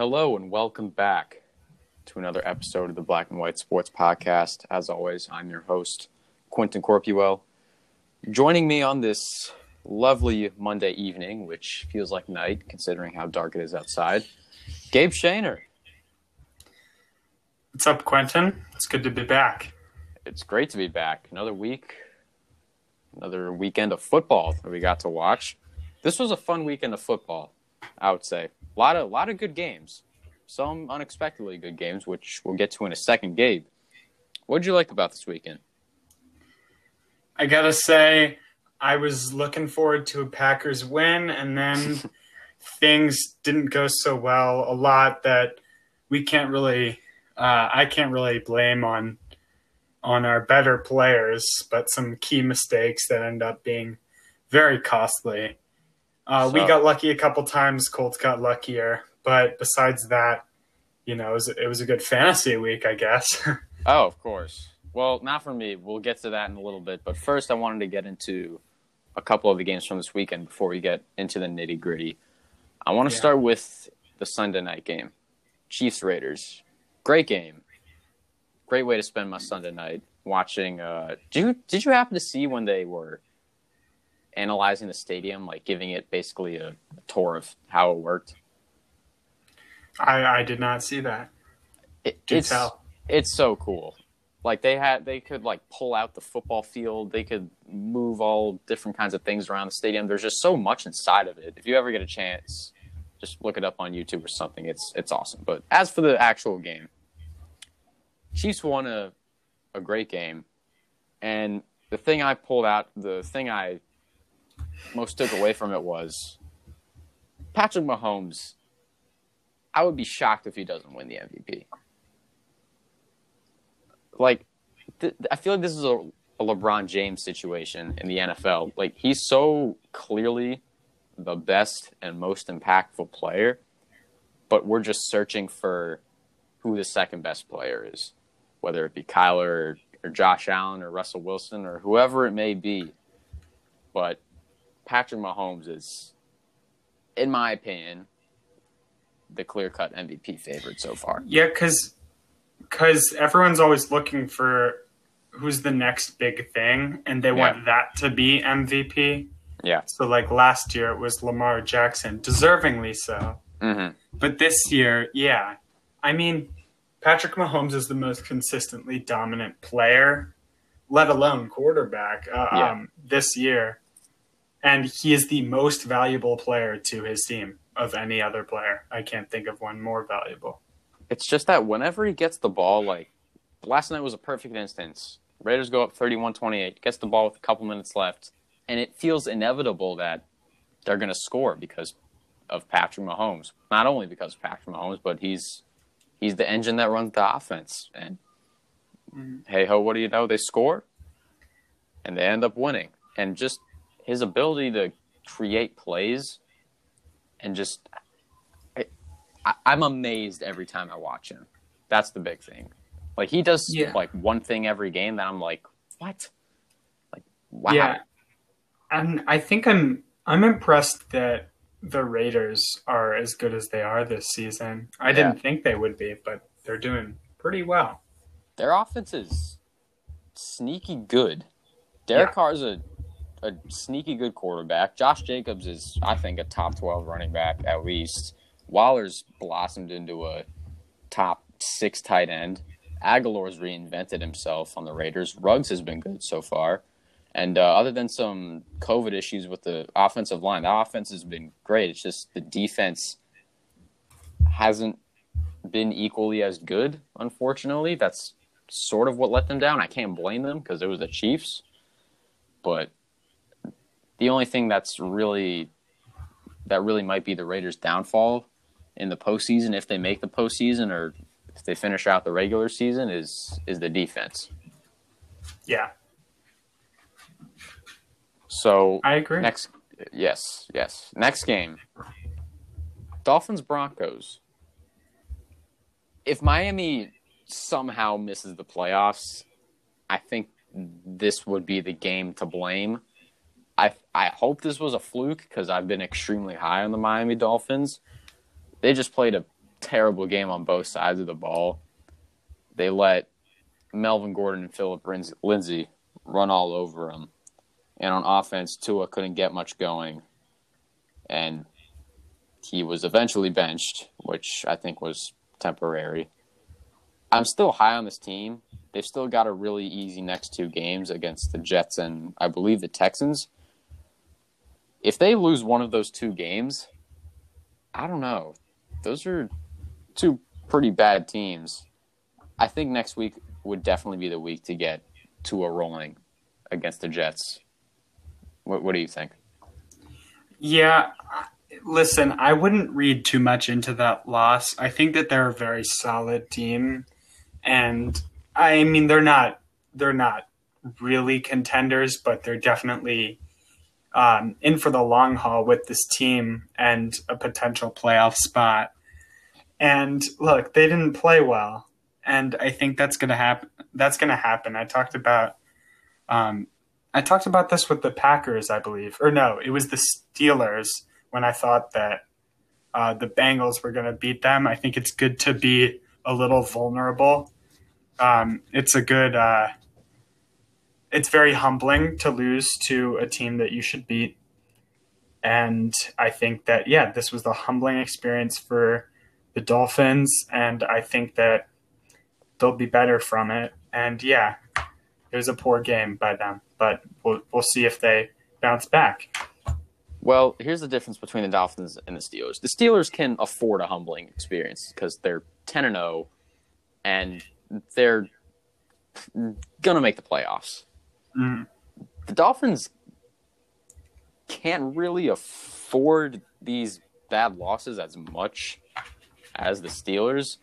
Hello and welcome back to another episode of the Black and White Sports Podcast. As always, I'm your host, Quentin Corpuel. Joining me on this lovely Monday evening, which feels like night considering how dark it is outside, Gabe Schaner. What's up, Quentin? It's good to be back. It's great to be back. Another week, another weekend of football that we got to watch. This was a fun weekend of football, I would say. A lot of, lot of good games. Some unexpectedly good games, which we'll get to in a second. Gabe, what did you like about this weekend? I gotta say, I was looking forward to a Packers win, and then things didn't go so well. A lot that we can't really, uh, I can't really blame on on our better players, but some key mistakes that end up being very costly. Uh, so, we got lucky a couple times. Colts got luckier, but besides that, you know, it was, it was a good fantasy week, I guess. oh, of course. Well, not for me. We'll get to that in a little bit. But first, I wanted to get into a couple of the games from this weekend before we get into the nitty gritty. I want to yeah. start with the Sunday night game Chiefs Raiders. Great game great way to spend my Sunday night watching. Uh, did you did you happen to see when they were analyzing the stadium, like giving it basically a, a tour of how it worked? I I did not see that. It, it's tell. it's so cool. Like they had, they could like pull out the football field. They could move all different kinds of things around the stadium. There's just so much inside of it. If you ever get a chance, just look it up on YouTube or something. It's it's awesome. But as for the actual game, Chiefs won a a great game, and the thing I pulled out, the thing I most took away from it was Patrick Mahomes. I would be shocked if he doesn't win the MVP. Like, th- I feel like this is a, a LeBron James situation in the NFL. Like, he's so clearly the best and most impactful player, but we're just searching for who the second best player is whether it be Kyler or, or Josh Allen or Russell Wilson or whoever it may be. But Patrick Mahomes is, in my opinion, the clear cut MVP favorite so far. Yeah, because because everyone's always looking for who's the next big thing, and they yeah. want that to be MVP. Yeah. So like last year it was Lamar Jackson, deservingly so. Mm-hmm. But this year, yeah, I mean, Patrick Mahomes is the most consistently dominant player, let alone quarterback, uh, yeah. um, this year. And he is the most valuable player to his team of any other player. I can't think of one more valuable. It's just that whenever he gets the ball, like last night was a perfect instance. Raiders go up 31 28, gets the ball with a couple minutes left, and it feels inevitable that they're going to score because of Patrick Mahomes. Not only because of Patrick Mahomes, but he's he's the engine that runs the offense. And mm-hmm. hey ho, what do you know? They score and they end up winning. And just his ability to create plays and just I, am amazed every time I watch him. That's the big thing. Like he does yeah. like one thing every game that I'm like, what? Like wow. Yeah. And I think I'm I'm impressed that the Raiders are as good as they are this season. I didn't think they would be, but they're doing pretty well. Their offense is sneaky good. Derek yeah. Carr's a a sneaky good quarterback. Josh Jacobs is, I think, a top twelve running back at least. Waller's blossomed into a top six tight end. Agholor's reinvented himself on the Raiders. Ruggs has been good so far. And uh, other than some COVID issues with the offensive line, the offense has been great. It's just the defense hasn't been equally as good, unfortunately. That's sort of what let them down. I can't blame them because it was the Chiefs. But the only thing that's really that really might be the Raiders' downfall in the postseason, if they make the postseason or if they finish out the regular season, is is the defense. Yeah, so I agree. Next, yes, yes. Next game, Dolphins Broncos. If Miami somehow misses the playoffs, I think this would be the game to blame. I I hope this was a fluke because I've been extremely high on the Miami Dolphins. They just played a terrible game on both sides of the ball. They let Melvin Gordon and Philip Lindsay run all over them, And on offense, Tua couldn't get much going. And he was eventually benched, which I think was temporary. I'm still high on this team. They've still got a really easy next two games against the Jets and I believe the Texans. If they lose one of those two games, I don't know. Those are two pretty bad teams. I think next week would definitely be the week to get to a rolling against the Jets. What, what do you think? Yeah, listen, I wouldn't read too much into that loss. I think that they're a very solid team, and I mean they're not they're not really contenders, but they're definitely um, in for the long haul with this team and a potential playoff spot. And look, they didn't play well, and I think that's gonna happen. That's gonna happen. I talked about um, I talked about this with the Packers, I believe, or no, it was the Steelers when I thought that uh, the Bengals were to beat them. I think it's good to be a little vulnerable. Um, it's a good. Uh, it's very humbling to lose to a team that you should beat, and I think that yeah, this was the humbling experience for the Dolphins, and I think that they'll be better from it. And yeah, it was a poor game by them, but we'll we'll see if they bounce back. Well, here's the difference between the Dolphins and the Steelers. The Steelers can afford a humbling experience because they're 10 and 0 and they're going to make the playoffs. Mm. The Dolphins can't really afford these bad losses as much as the Steelers.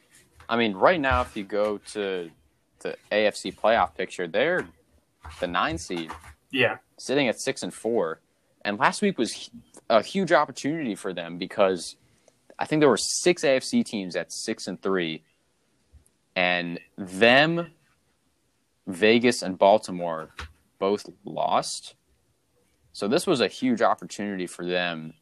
I mean, right now, if you go to the AFC playoff picture, they're the nine seed. Yeah. Sitting at six and four and last week was a huge opportunity for them because I think there were six AFC teams at six and three, and them, Vegas, and Baltimore both lost. So this was a huge opportunity for them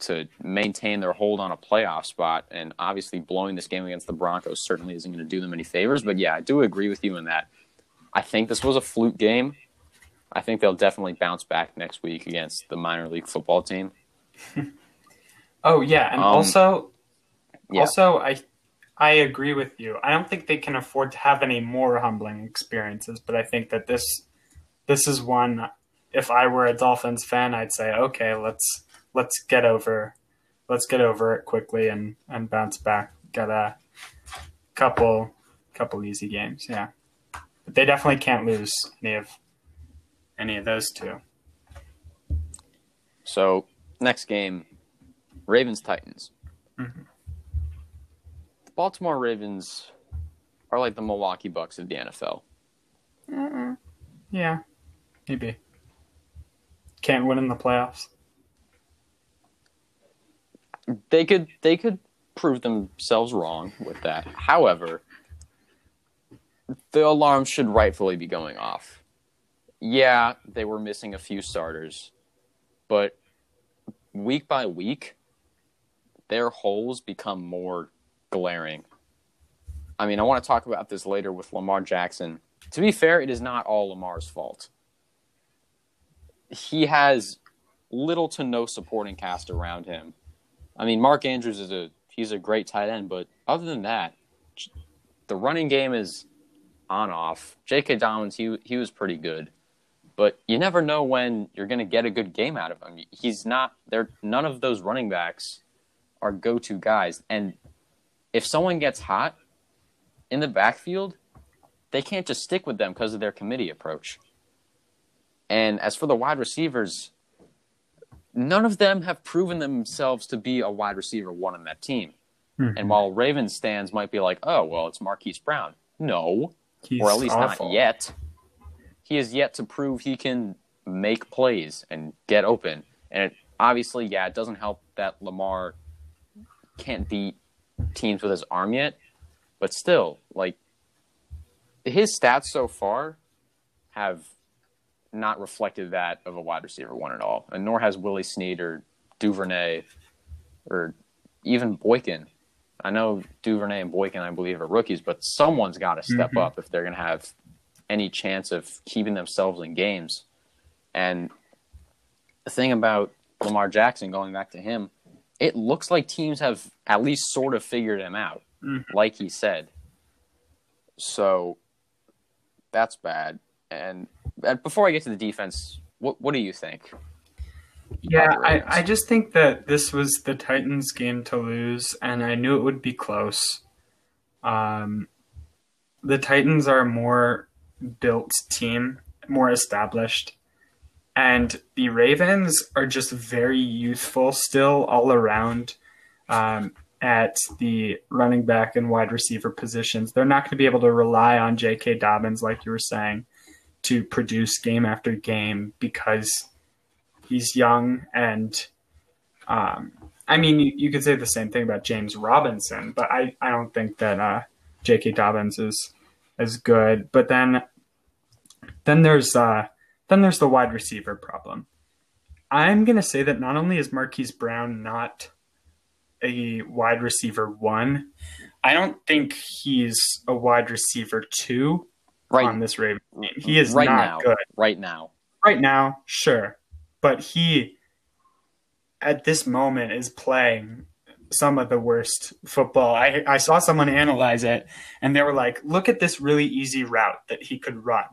to maintain their hold on a playoff spot. And obviously, blowing this game against the Broncos certainly isn't going to do them any favors. But yeah, I do agree with you in that. I think this was a fluke game. I think they'll definitely bounce back next week against the minor league football team. oh yeah, and um, also, yeah. also I I agree with you. I don't think they can afford to have any more humbling experiences, but I think that this this is one. If I were a Dolphins fan, I'd say, okay, let's let's get over let's get over it quickly and and bounce back. Got a couple couple easy games, yeah. But they definitely can't lose any of any of those two. So next game, Ravens Titans. Mm-hmm. The Baltimore Ravens are like the Milwaukee Bucks of the NFL. Mm-mm. Yeah, maybe. Can't win in the playoffs. They could they could prove themselves wrong with that. However, the alarm should rightfully be going off yeah, they were missing a few starters, but week by week, their holes become more glaring. I mean, I want to talk about this later with Lamar Jackson. To be fair, it is not all Lamar's fault. He has little to no supporting cast around him. I mean, Mark Andrews is a he's a great tight end, but other than that, the running game is on off. J.K. Dobbins, he he was pretty good but you never know when you're going to get a good game out of him. He's not there. None of those running backs are go-to guys, and if someone gets hot in the backfield, they can't just stick with them because of their committee approach. And as for the wide receivers, none of them have proven themselves to be a wide receiver one on that team. Mm-hmm. And while Ravens stands might be like, oh, well, it's Marquise Brown. No, He's or at least awful. not yet he has yet to prove he can make plays and get open. And it, obviously, yeah, it doesn't help that Lamar can't beat teams with his arm yet, but still, like his stats so far have not reflected that of a wide receiver one at all, and nor has Willie Snead or Duvernay or even Boykin. I know Duvernay and Boykin, I believe, are rookies, but someone's got to step Mhm. up if they're going to have any chance of keeping themselves in games. And the thing about Lamar Jackson, going back to him, it looks like teams have at least sort of figured him out, Mhm. like he said. So that's bad. And before I get to the defense, what what do you think? Yeah, I, I just think that this was the Titans' game to lose, and I knew it would be close. Um, the Titans are a more built team, more established, and the Ravens are just very youthful still all around um, at the running back and wide receiver positions. They're not going to be able to rely on J.K. Dobbins, like you were saying, to produce game after game because he's young and um, I mean you, you could say the same thing about James Robinson, but I, I don't think that uh, J.K. Dobbins is as good. But then then there's uh, then there's the wide receiver problem. I'm gonna say that not only is Marquise Brown not a wide receiver one, I don't think he's a wide receiver two Right on this Ravens team. He is right not now. good Right now. right now, sure, but he at this moment is playing some of the worst football. I I saw someone analyze it, and they were like, "Look at this really easy route that he could run."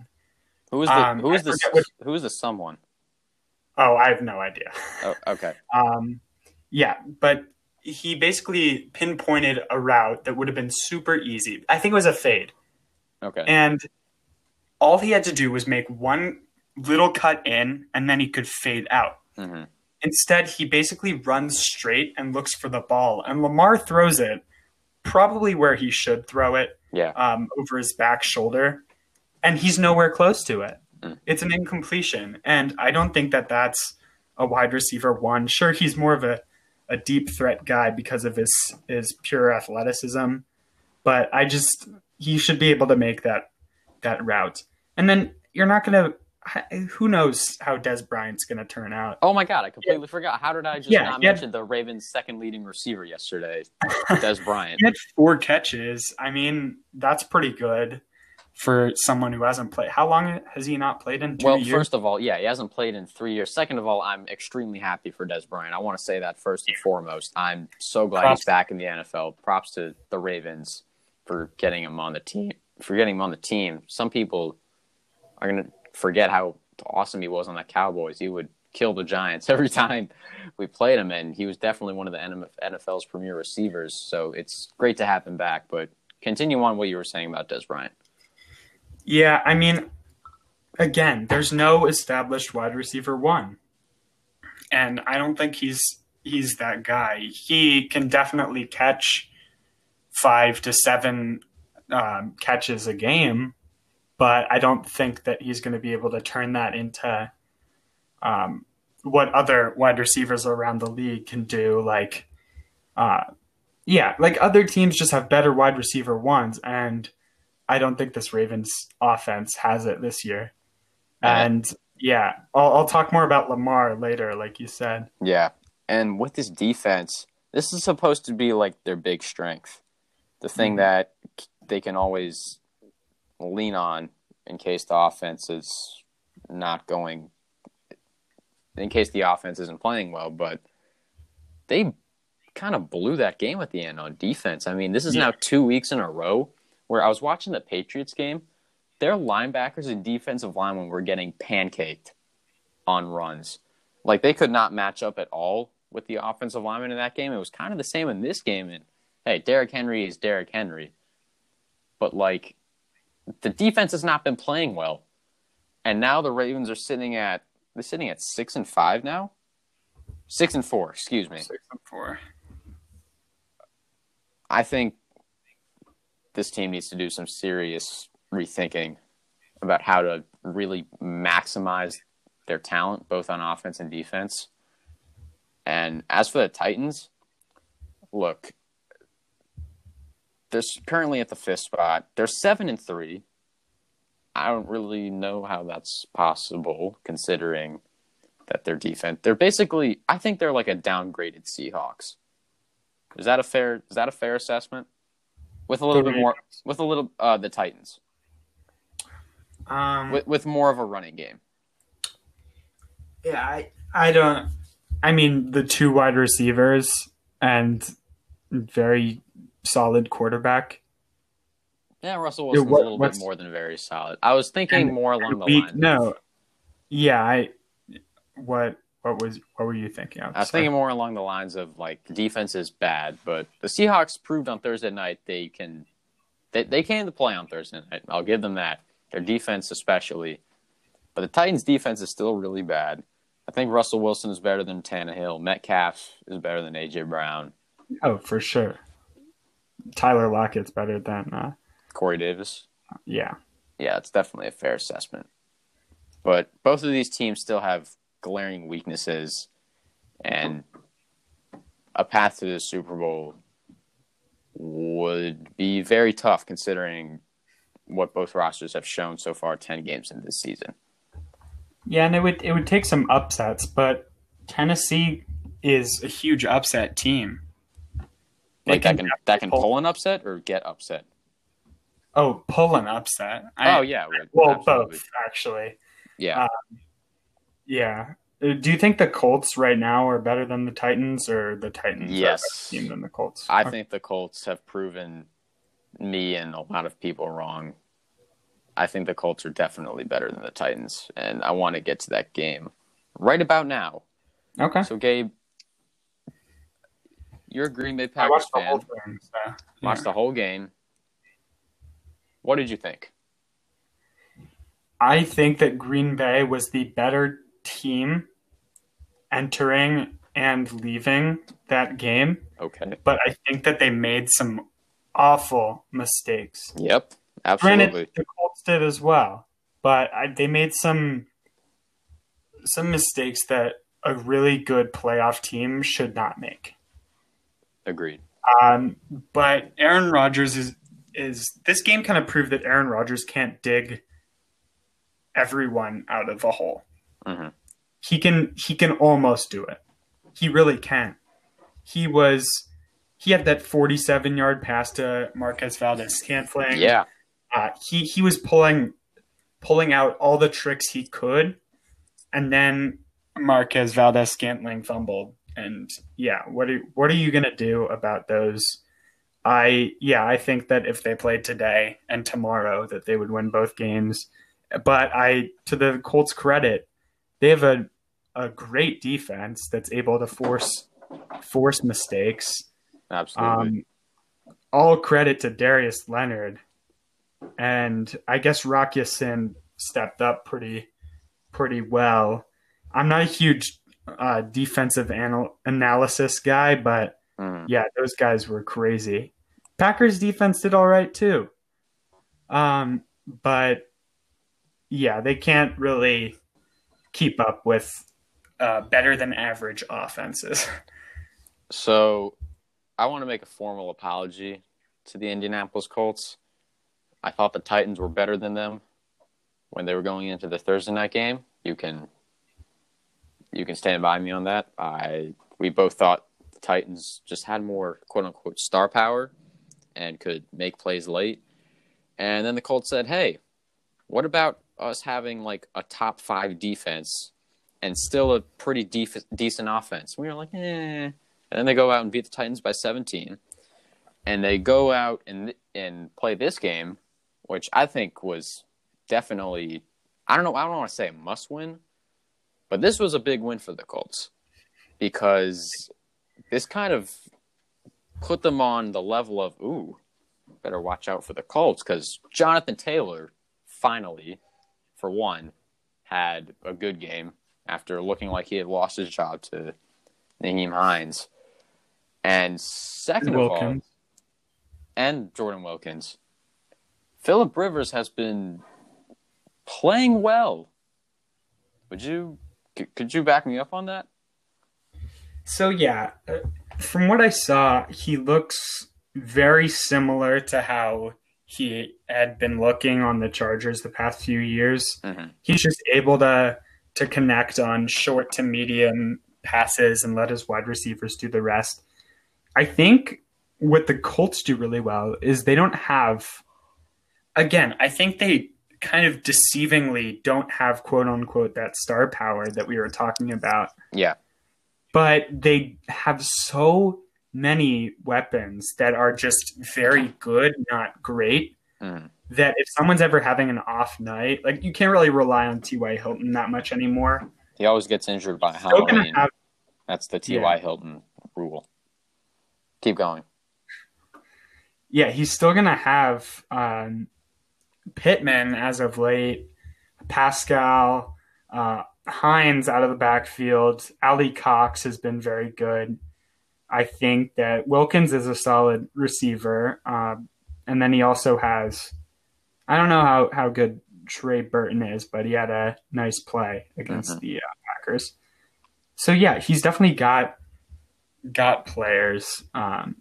Who is the Um, who is the what- who is the someone? Oh, I have no idea. Oh, okay. Um, yeah, but he basically pinpointed a route that would have been super easy. I think it was a fade. Okay. And all he had to do was make one little cut in, and then he could fade out. hmm Instead, he basically runs straight and looks for the ball. And Lamar throws it probably where he should throw it Yeah. um, over his back shoulder. And he's nowhere close to it. Mm. It's an incompletion. And I don't think that that's a wide receiver one. Sure, he's more of a, a deep threat guy because of his, his pure athleticism. But I just, he should be able to make that, that route. And then you're not going to, who knows how Dez Bryant's going to turn out. Oh my god, I completely forgot. How did I just Yeah, not yeah. mention the Ravens' second leading receiver yesterday, Dez Bryant? He had four catches. I mean, that's pretty good for someone who hasn't played. How long has he not played in? Two Well, years? first of all, yeah, he hasn't played in three years. Second of all, I'm extremely happy for Dez Bryant. I want to say that first and foremost. I'm so glad Props. he's back in the NFL. Props to the Ravens for getting him on the team. For getting him on the team. Some people are gonna forget how awesome he was on the Cowboys. He would kill the Giants every time we played him, and he was definitely one of the NFL's premier receivers. So it's great to have him back. But continue on what you were saying about Dez Bryant. yeah, I mean, again, there's no established wide receiver one, and I don't think he's he's that guy. He can definitely catch five to seven um, catches a game, but I don't think that he's going to be able to turn that into um, what other wide receivers around the league can do. Like, uh, yeah, like other teams just have better wide receiver ones, and I don't think this Ravens offense has it this year. Yeah. And yeah, I'll, I'll talk more about Lamar later, like you said. Yeah. And with this defense, this is supposed to be like their big strength. The thing Mhm. that they can always lean on in case the offense is not going in case the offense isn't playing well, but they kind of blew that game at the end on defense. I mean, this is Yeah. now 2 weeks in a row where I was watching the Patriots game. Their linebackers and defensive linemen were getting pancaked on runs. Like they could not match up at all with the offensive linemen in that game. It was kind of the same in this game. And hey, Derrick Henry is Derrick Henry, but like the defense has not been playing well, and now the Ravens are sitting at they're sitting at six and five now, six and four. Excuse me. Six and four. I think this team needs to do some serious rethinking about how to really maximize their talent, both on offense and defense. And as for the Titans, look, they're currently at the fifth spot. They're seven and three. I don't really know how that's possible, considering that their defense. They're basically, I think they're like a downgraded Seahawks. Is that a fair? Is that a fair assessment? With a little bit more, with a little uh, the Titans, Um, with with more of a running game. yeah, I, I don't. I mean, the two wide receivers and very solid quarterback. Yeah, Russell Wilson's what- a little bit more than very solid. I was thinking more along the We- lines. no, yeah, I. What what was what were you thinking of? I was Sorry. thinking more along the lines of like defense is bad, but the Seahawks proved on Thursday night they can they, they came to play on Thursday night. I'll give them that. Their defense especially. But the Titans defense is still really bad. I think Russell Wilson is better than Tannehill. Metcalf is better than AJ Brown. Oh, for sure. Tyler Lockett's better than uh, Corey Davis. yeah. Yeah, it's definitely a fair assessment. But both of these teams still have glaring weaknesses and a path to the Super Bowl would be very tough considering what both rosters have shown so far 10 games in this season. Yeah, and it would it would take some upsets, but Tennessee is a huge upset team. Like that can that can pull an upset or get upset. Oh, pull an upset. I- oh yeah, well, Absolutely. both actually. Yeah. Uh, Yeah. Uh, Do you think the Colts right now are better than the Titans, or the Titans Yes. are a better team than the Colts? I Okay. think the Colts have proven me and a lot of people wrong. I think the Colts are definitely better than the Titans, and I want to get to that game right about now. Okay. So, Gabe, you're a Green Bay I Packers watched the fan. whole thing. So, Watched the whole game. What did you think? I think that Green Bay was the better team entering and leaving that game, Okay. but I think that they made some awful mistakes. Yep. Absolutely. Granted, the Colts did as well, but I, they made some some mistakes that a really good playoff team should not make. Agreed. Um, but Aaron Rodgers is is this game kind of proved that Aaron Rodgers can't dig everyone out of a hole. Mhm. He can he can almost do it. He really can. He was he had that 47 yard pass to Marquez Valdes-Scantling. Yeah. Uh, he he was pulling pulling out all the tricks he could, and then Marquez Valdes-Scantling fumbled. And yeah, what are what are you gonna do about those? I yeah, I think that if they played today and tomorrow, that they would win both games. But I, to the Colts' credit, they have a a great defense that's able to force force mistakes. Absolutely. Um, all credit to Darius Leonard, and I guess Rock Sin stepped up pretty pretty well. I'm not a huge uh, defensive anal- analysis guy, but Mhm. yeah, those guys were crazy. Packers defense did all right too, um, but yeah, they can't really keep up with uh, better than average offenses. So, I want to make a formal apology to the Indianapolis Colts. I thought the Titans were better than them when they were going into the Thursday night game. You can you can stand by me on that. I we both thought the Titans just had more quote unquote star power and could make plays late. And then the Colts said, "Hey, what about us having like a top 5 defense and still a pretty def- decent offense?" We were like, "Eh." And then they go out and beat the Titans by 17. And they go out and and play this game, which I think was definitely I don't know, I don't want to say must win, but this was a big win for the Colts because this kind of put them on the level of ooh, better watch out for the Colts cuz Jonathan Taylor finally for one had a good game after looking like he had lost his job to Nyheim Hines. And second of all, and Jordan Wilkins, Philip Rivers has been playing well. Would you c- could you back me up on that? So yeah, uh, from what I saw, he looks very similar to how he had been looking on the Chargers the past few years. Mhm. He's just able to to connect on short to medium passes and let his wide receivers do the rest. I think what the Colts do really well is they don't have. Again, I think they kind of deceivingly don't have quote unquote that star power that we were talking about. Yeah. But they have so many weapons that are just very good, not great. Mm. That if someone's ever having an off night, like you can't really rely on T.Y. Hilton that much anymore. He always gets injured by Halloween. have- That's the T.Y. Hilton rule. Keep going. yeah, he's still gonna have um, Pittman as of late, Pascal, uh, Hines out of the backfield. Alie-Cox has been very good. I think that Wilkins is a solid receiver, um, and then he also has. I don't know how how good Trey Burton is, but he had a nice play against Mhm. the uh, Packers. So yeah, he's definitely got got players. Um,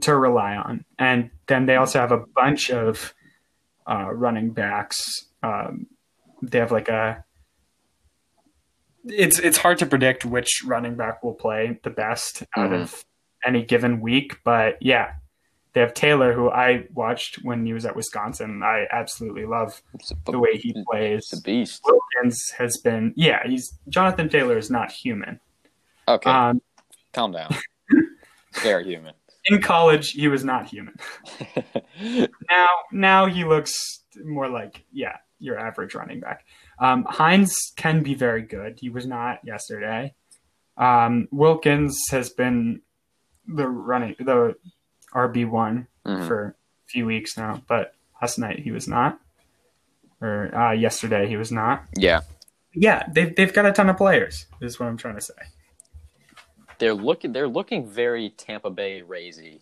to rely on. And then they also have a bunch of uh, running backs. Um, they have like a. It's it's hard to predict which running back will play the best out Mhm. of any given week, but yeah, they have Taylor, who I watched when he was at Wisconsin. I absolutely love a, the way he plays. The beast. Wilkins has been, yeah, he's Jonathan Taylor is not human. Okay, Um, calm down. Very human. In college, he was not human. now now he looks more like yeah your average running back. Um, hines can be very good. He was not yesterday. Um, wilkins has been the running the rb1 Mhm. for a few weeks now but last night he was not. Or uh, yesterday he was not. Yeah, yeah they've, they've got a ton of players is what i'm trying to say they're looking. They're looking very Tampa Bay Razy.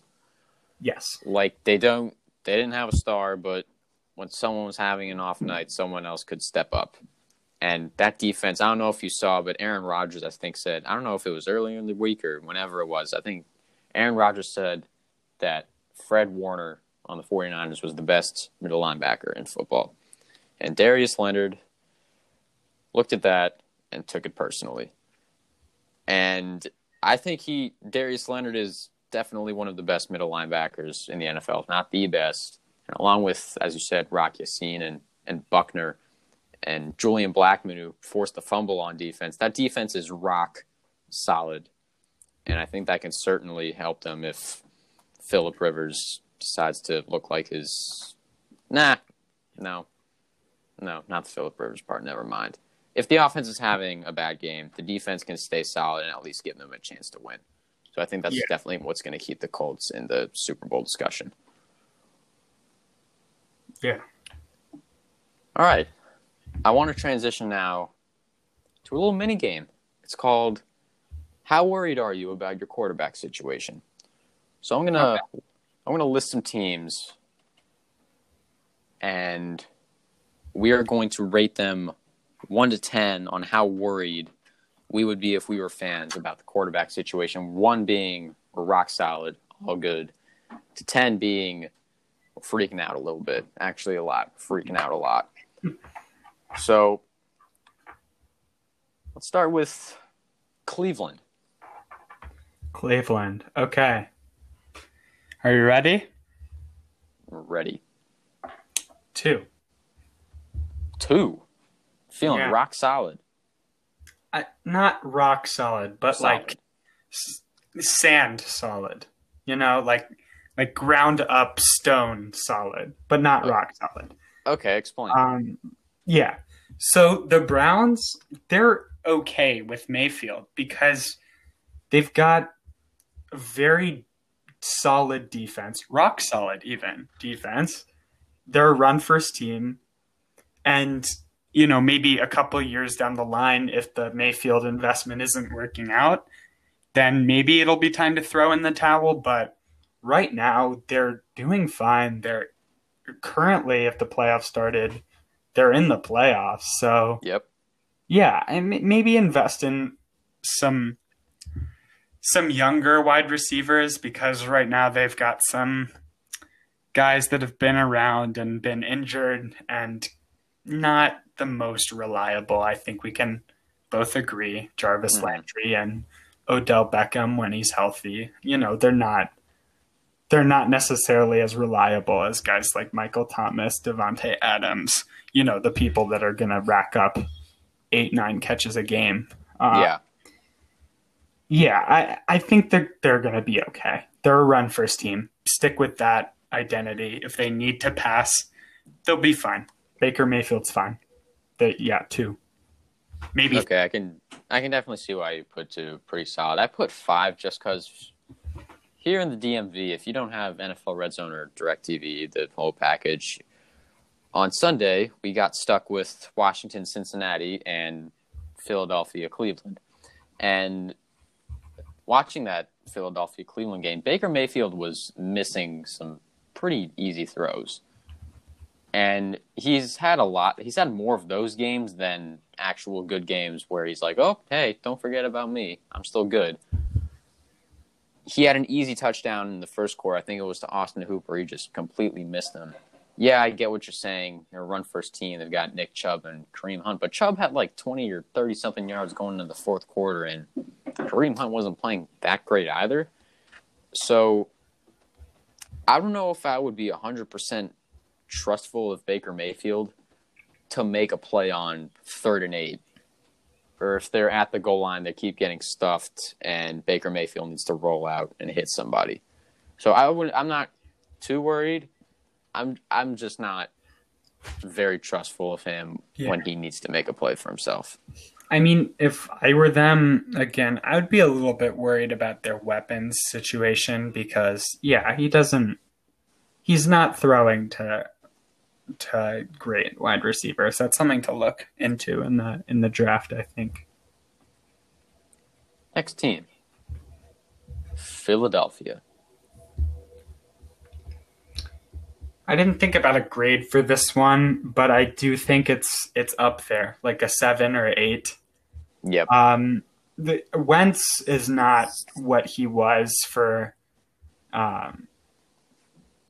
yes Like they don't. They didn't have a star, but when someone was having an off night, someone else could step up. And that defense, I don't know if you saw, but Aaron Rodgers, I think, said, I don't know if it was earlier in the week or whenever it was. I think Aaron Rodgers said that Fred Warner on the 49ers was the best middle linebacker in football. And Darius Leonard looked at that and took it personally. And I think he, Darius Leonard, is definitely one of the best middle linebackers in the NFL, if not the best. And along with, as you said, Rock Yassin and, and Buckner and Julian Blackmon, who forced the fumble on defense. That defense is rock solid. And I think that can certainly help them if Philip Rivers decides to look like his. Nah, no. No, not the Philip Rivers part. Never mind. If the offense is having a bad game, the defense can stay solid and at least give them a chance to win. So I think that's Yeah. definitely what's going to keep the Colts in the Super Bowl discussion. yeah All right. I want to transition now to a little mini game. It's called How Worried Are You About Your Quarterback Situation? So I'm gonna I'm gonna list some teams and we are going to rate them one to ten on how worried we would be if we were fans about the quarterback situation. One being we're rock solid, all good, to ten being we're freaking out a little bit. Actually, a lot. Freaking out a lot. So let's start with Cleveland. cleveland okay are you ready We're ready. two Two. Feeling Yeah. rock solid. I, not rock solid, but Solid. like s- sand solid. You know, like like ground up stone solid, but not Okay. rock solid. Okay, explain. Um, yeah. So the Browns, they're okay with Mayfield because they've got a very solid defense, rock solid even defense. They're a run first team, and you know maybe a couple years down the line, if the Mayfield investment isn't working out, then maybe it'll be time to throw in the towel. But right now, they're doing fine. They're currently, if the playoffs started, they're in the playoffs. So yep. yeah, and maybe invest in some some younger wide receivers because right now they've got some guys that have been around and been injured and not the most reliable. I think we can both agree. Jarvis Mhm. Landry and Odell Beckham when he's healthy. You know, they're not they're not necessarily as reliable as guys like Michael Thomas, Davante Adams, you know, the people that are going to rack up eight, nine catches a game. Uh, yeah. Yeah, I, I think they're, they're going to be okay. They're a run first team. Stick with that identity. If they need to pass, they'll be fine. Baker Mayfield's fine. They, yeah, two. Maybe. Okay, I can I can definitely see why you put two pretty solid. I put five just because here in the DMV, if you don't have NFL Red Zone or DirecTV, the whole package, on Sunday we got stuck with Washington, Cincinnati, and Philadelphia, Cleveland, and watching that Philadelphia Cleveland game, Baker Mayfield was missing some pretty easy throws. And he's had a lot, he's had more of those games than actual good games where he's like, oh, hey, don't forget about me. I'm still good he had an easy touchdown in the first quarter. I think it was to Austin Hooper. He just completely missed him. Yeah, I get what you're saying. You're run first team. They've got Nick Chubb and Kareem Hunt, but Chubb had like 20 or 30 something yards going into the fourth quarter, and Kareem Hunt wasn't playing that great either. So I don't know if I would be 100% trustful of Baker Mayfield to make a play on third and eight or if they're at the goal line, they keep getting stuffed, and Baker Mayfield needs to roll out and hit somebody. So I would, I'm not too worried. I'm, I'm just not very trustful of him yeah. when he needs to make a play for himself. I mean, if I were them again, I would be a little bit worried about their weapons situation because, yeah, he doesn't, he's not throwing to to great wide receivers. That's something to look into in the in the draft, I think. Next team. Philadelphia. I didn't think about a grade for this one, but I do think it's it's up there, like a seven or eight. Yep. Um, the Wentz is not what he was for um,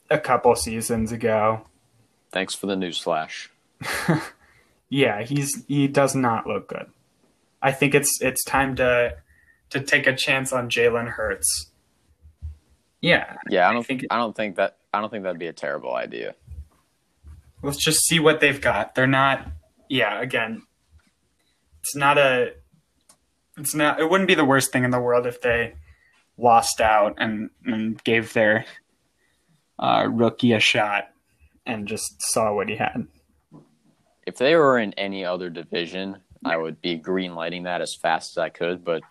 a couple seasons ago. Thanks for the news flash. yeah, he's he does not look good. I think it's it's time to to take a chance on Jalen Hurts. Yeah. Yeah, I don't I think I don't think that I don't think that'd be a terrible idea. Let's just see what they've got. They're not yeah, again, it's not a it's not it wouldn't be the worst thing in the world if they lost out and, and gave their uh, rookie a shot and just saw what he had. If they were in any other division, I would be green lighting that as fast as I could, but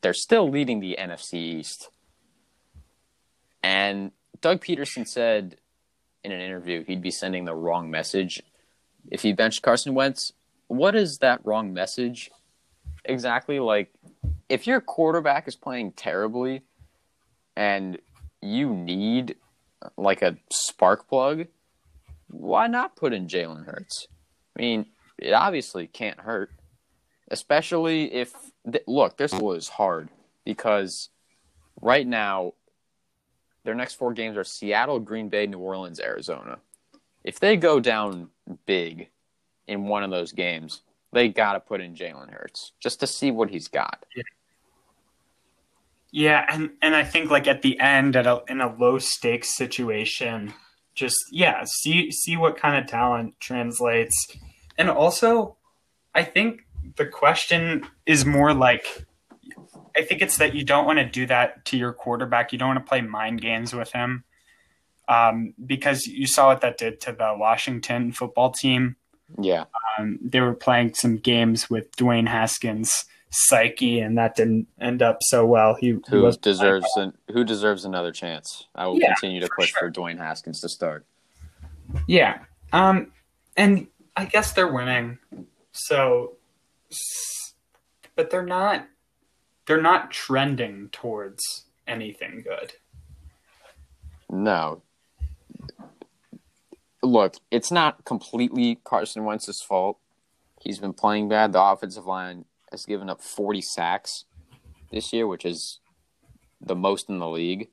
they're still leading the NFC East. And Doug Pederson said in an interview he'd be sending the wrong message if he benched Carson Wentz. What is that wrong message exactly? Like, if your quarterback is playing terribly and you need like a spark plug, why not put in Jalen Hurts? I mean, it obviously can't hurt, especially if look, this was hard because right now their next four games are Seattle, Green Bay, New Orleans, Arizona. If they go down big in one of those games, they got to put in Jalen Hurts just to see what he's got. Yeah. Yeah, and and I think like at the end, at a in a low stakes situation, just yeah, see see what kind of talent translates. And also, I think the question is more like I think it's that you don't want to do that to your quarterback. You don't want to play mind games with him. Um, because you saw what that did to the Washington football team. Yeah. Um, they were playing some games with Dwayne Haskins psyche, and that didn't end up so well. He who deserves an, who deserves another chance. I will yeah, continue to push for, sure. for Dwayne Haskins to start. Yeah, um, and I guess they're winning. So, but they're not. They're not trending towards anything good. No. Look, it's not completely Carson Wentz's fault. He's been playing bad. The offensive line has given up 40 sacks this year, which is the most in the league.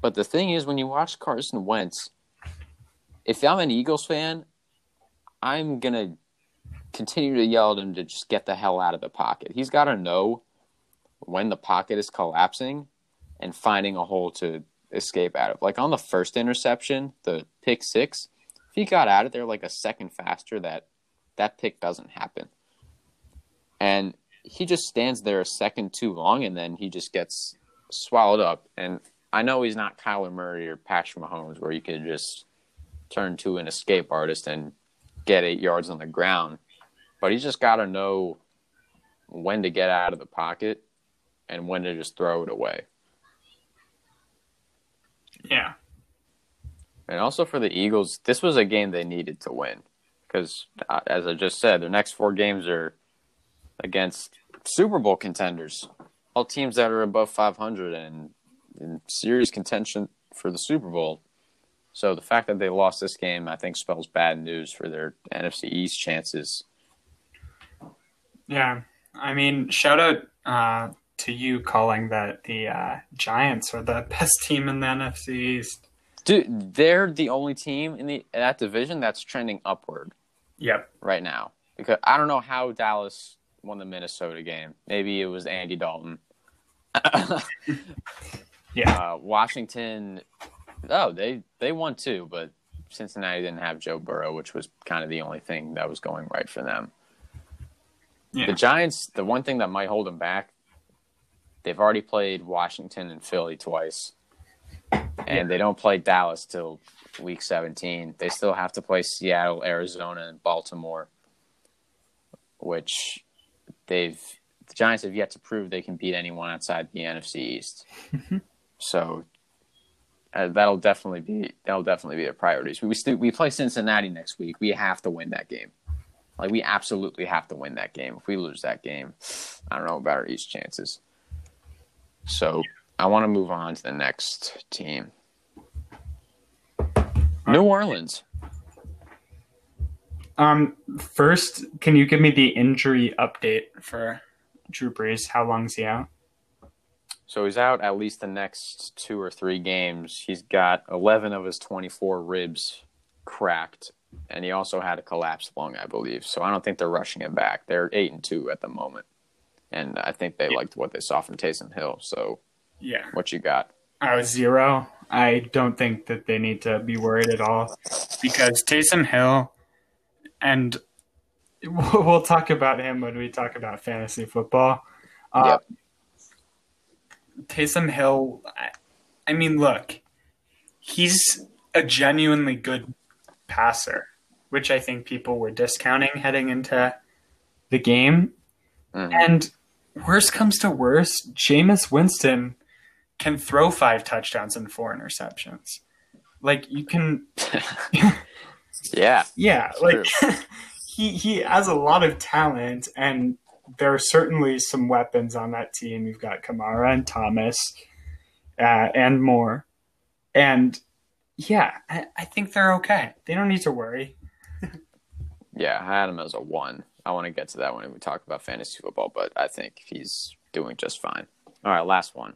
But the thing is, when you watch Carson Wentz, if I'm an Eagles fan, I'm going to continue to yell at him to just get the hell out of the pocket. He's got to know when the pocket is collapsing and finding a hole to escape out of. Like on the first interception, the pick six, if he got out of there like a second faster, that that pick doesn't happen. And he just stands there a second too long, and then he just gets swallowed up. And I know he's not Kyler Murray or Patrick Mahomes, where you could just turn to an escape artist and get eight yards on the ground, but he's just got to know when to get out of the pocket and when to just throw it away. Yeah. And also for the Eagles, this was a game they needed to win because, uh, as I just said, their next four games are against Super Bowl contenders, all teams that are above 500 and in serious contention for the Super Bowl. So the fact that they lost this game, I think, spells bad news for their NFC East chances. Yeah, I mean, shout out uh, to you calling that the uh, Giants are the best team in the NFC East. Dude, they're the only team in the that division that's trending upward. Yep. Right now, because I don't know how Dallas won the Minnesota game. Maybe it was Andy Dalton. yeah. Uh, Washington. Oh, they they won too, but Cincinnati didn't have Joe Burrow, which was kind of the only thing that was going right for them. Yeah. The Giants, the one thing that might hold them back, they've already played Washington and Philly twice, and yeah. they don't play Dallas till week 17. They still have to play Seattle, Arizona, and Baltimore, which they've the Giants have yet to prove they can beat anyone outside the NFC East. so uh, that'll definitely be that'll definitely be a priority. We we, we play Cincinnati next week. We have to win that game. Like we absolutely have to win that game. If we lose that game, I don't know about our East chances. So I want to move on to the next team. New Orleans. Um, first, can you give me the injury update for Drew Brees? How long's he out? So he's out at least the next two or three games. He's got 11 of his 24 ribs cracked, and he also had a collapsed lung, I believe. So I don't think they're rushing him back. They're eight and two at the moment, and I think they yeah. liked what they saw from Taysom Hill. So yeah, what you got? I was zero. I don't think that they need to be worried at all because Taysom Hill, and we'll talk about him when we talk about fantasy football. Uh, yep. Taysom Hill, I, I mean, look, he's a genuinely good passer, which I think people were discounting heading into the game. Mm-hmm. And worst comes to worst, Jameis Winston can throw five touchdowns and four interceptions. Like you can Yeah. Yeah, like he he has a lot of talent and there are certainly some weapons on that team. You've got Kamara and Thomas uh, and more. And yeah, I, I, think they're okay. They don't need to worry. yeah, I had him as a one. I want to get to that when we talk about fantasy football, but I think he's doing just fine. All right, last one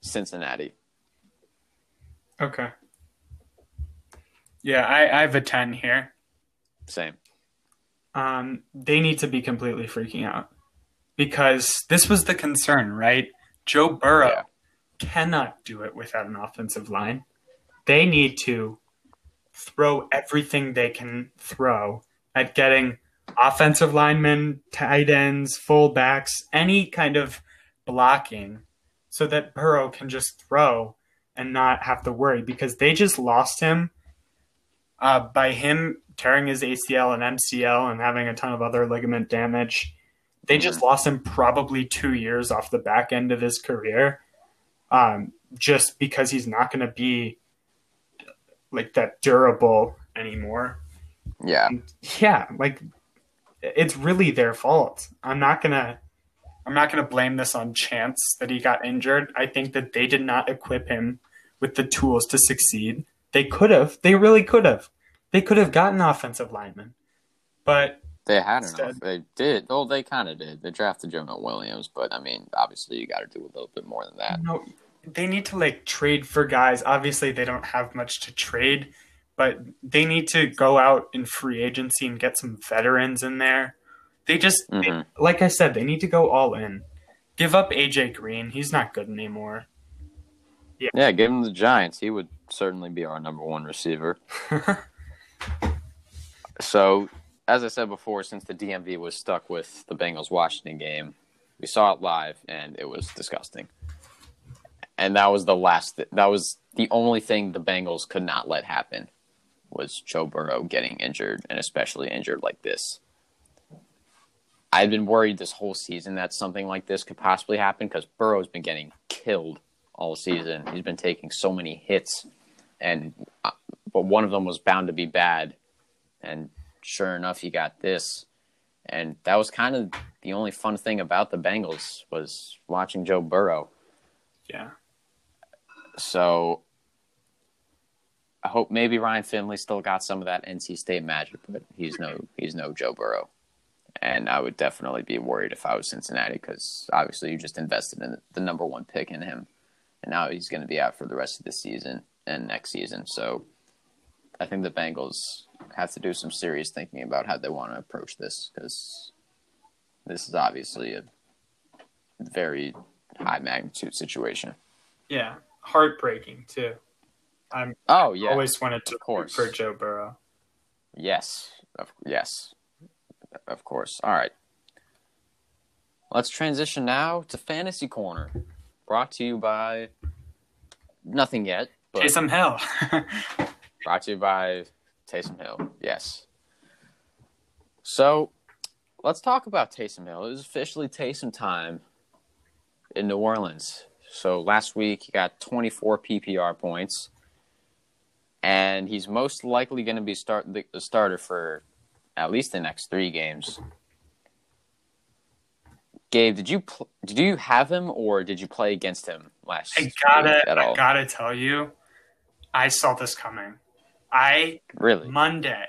Cincinnati. Okay. Yeah, I, I have a 10 here. Same um, they need to be completely freaking out because this was the concern, right? Joe Burrow yeah. cannot do it without an offensive line. They need to throw everything they can throw at getting offensive linemen, tight ends, fullbacks, any kind of blocking so that Burrow can just throw and not have to worry because they just lost him uh, by him tearing his ACL and MCL and having a ton of other ligament damage. They just mm-hmm. lost him probably two years off the back end of his career, um, just because he's not going to be like that durable anymore. Yeah, and yeah, like it's really their fault. I'm not gonna, I'm not gonna blame this on chance that he got injured. I think that they did not equip him with the tools to succeed. They could have. They really could have. They could have gotten offensive linemen, but they had enough. They did. Well, they kind of did. They drafted Jonah Williams, but I mean, obviously, you got to do a little bit more than that. No, they need to like trade for guys. Obviously, they don't have much to trade, but they need to go out in free agency and get some veterans in there. They just, mm-hmm. they, like I said, they need to go all in. Give up AJ Green. He's not good anymore. Yeah. Yeah, give him the Giants. He would certainly be our number one receiver. So, as I said before, since the DMV was stuck with the Bengals Washington game, we saw it live and it was disgusting. And that was the last. Th- that was the only thing the Bengals could not let happen was Joe Burrow getting injured and especially injured like this. I've been worried this whole season that something like this could possibly happen because Burrow's been getting killed all season. He's been taking so many hits, and uh, but one of them was bound to be bad, and sure enough, he got this, and that was kind of the only fun thing about the Bengals was watching Joe Burrow. yeah. So I hope maybe Ryan Finley still got some of that NC State magic, but he's no he's no Joe Burrow. And I would definitely be worried if I was Cincinnati because obviously you just invested in the number one pick in him, and now he's going to be out for the rest of the season and next season. So I think the Bengals have to do some serious thinking about how they want to approach this because this is obviously a very high magnitude situation. Yeah. Heartbreaking too. I'm Oh yeah, always wanted to root for Joe Burrow. Yes, of, yes, of course. All right. Let's transition now to Fantasy Corner, brought to you by nothing yet, but Taysom Hill. brought to you by Taysom Hill. Yes. So, let's talk about Taysom Hill. It was officially Taysom time in New Orleans. So last week he got 24 PPR points, and he's most likely going to be start the, the starter for at least the next three games. Gabe, did you pl- did you have him or did you play against him last I gotta, I gotta tell you, I saw this coming. I really? Monday,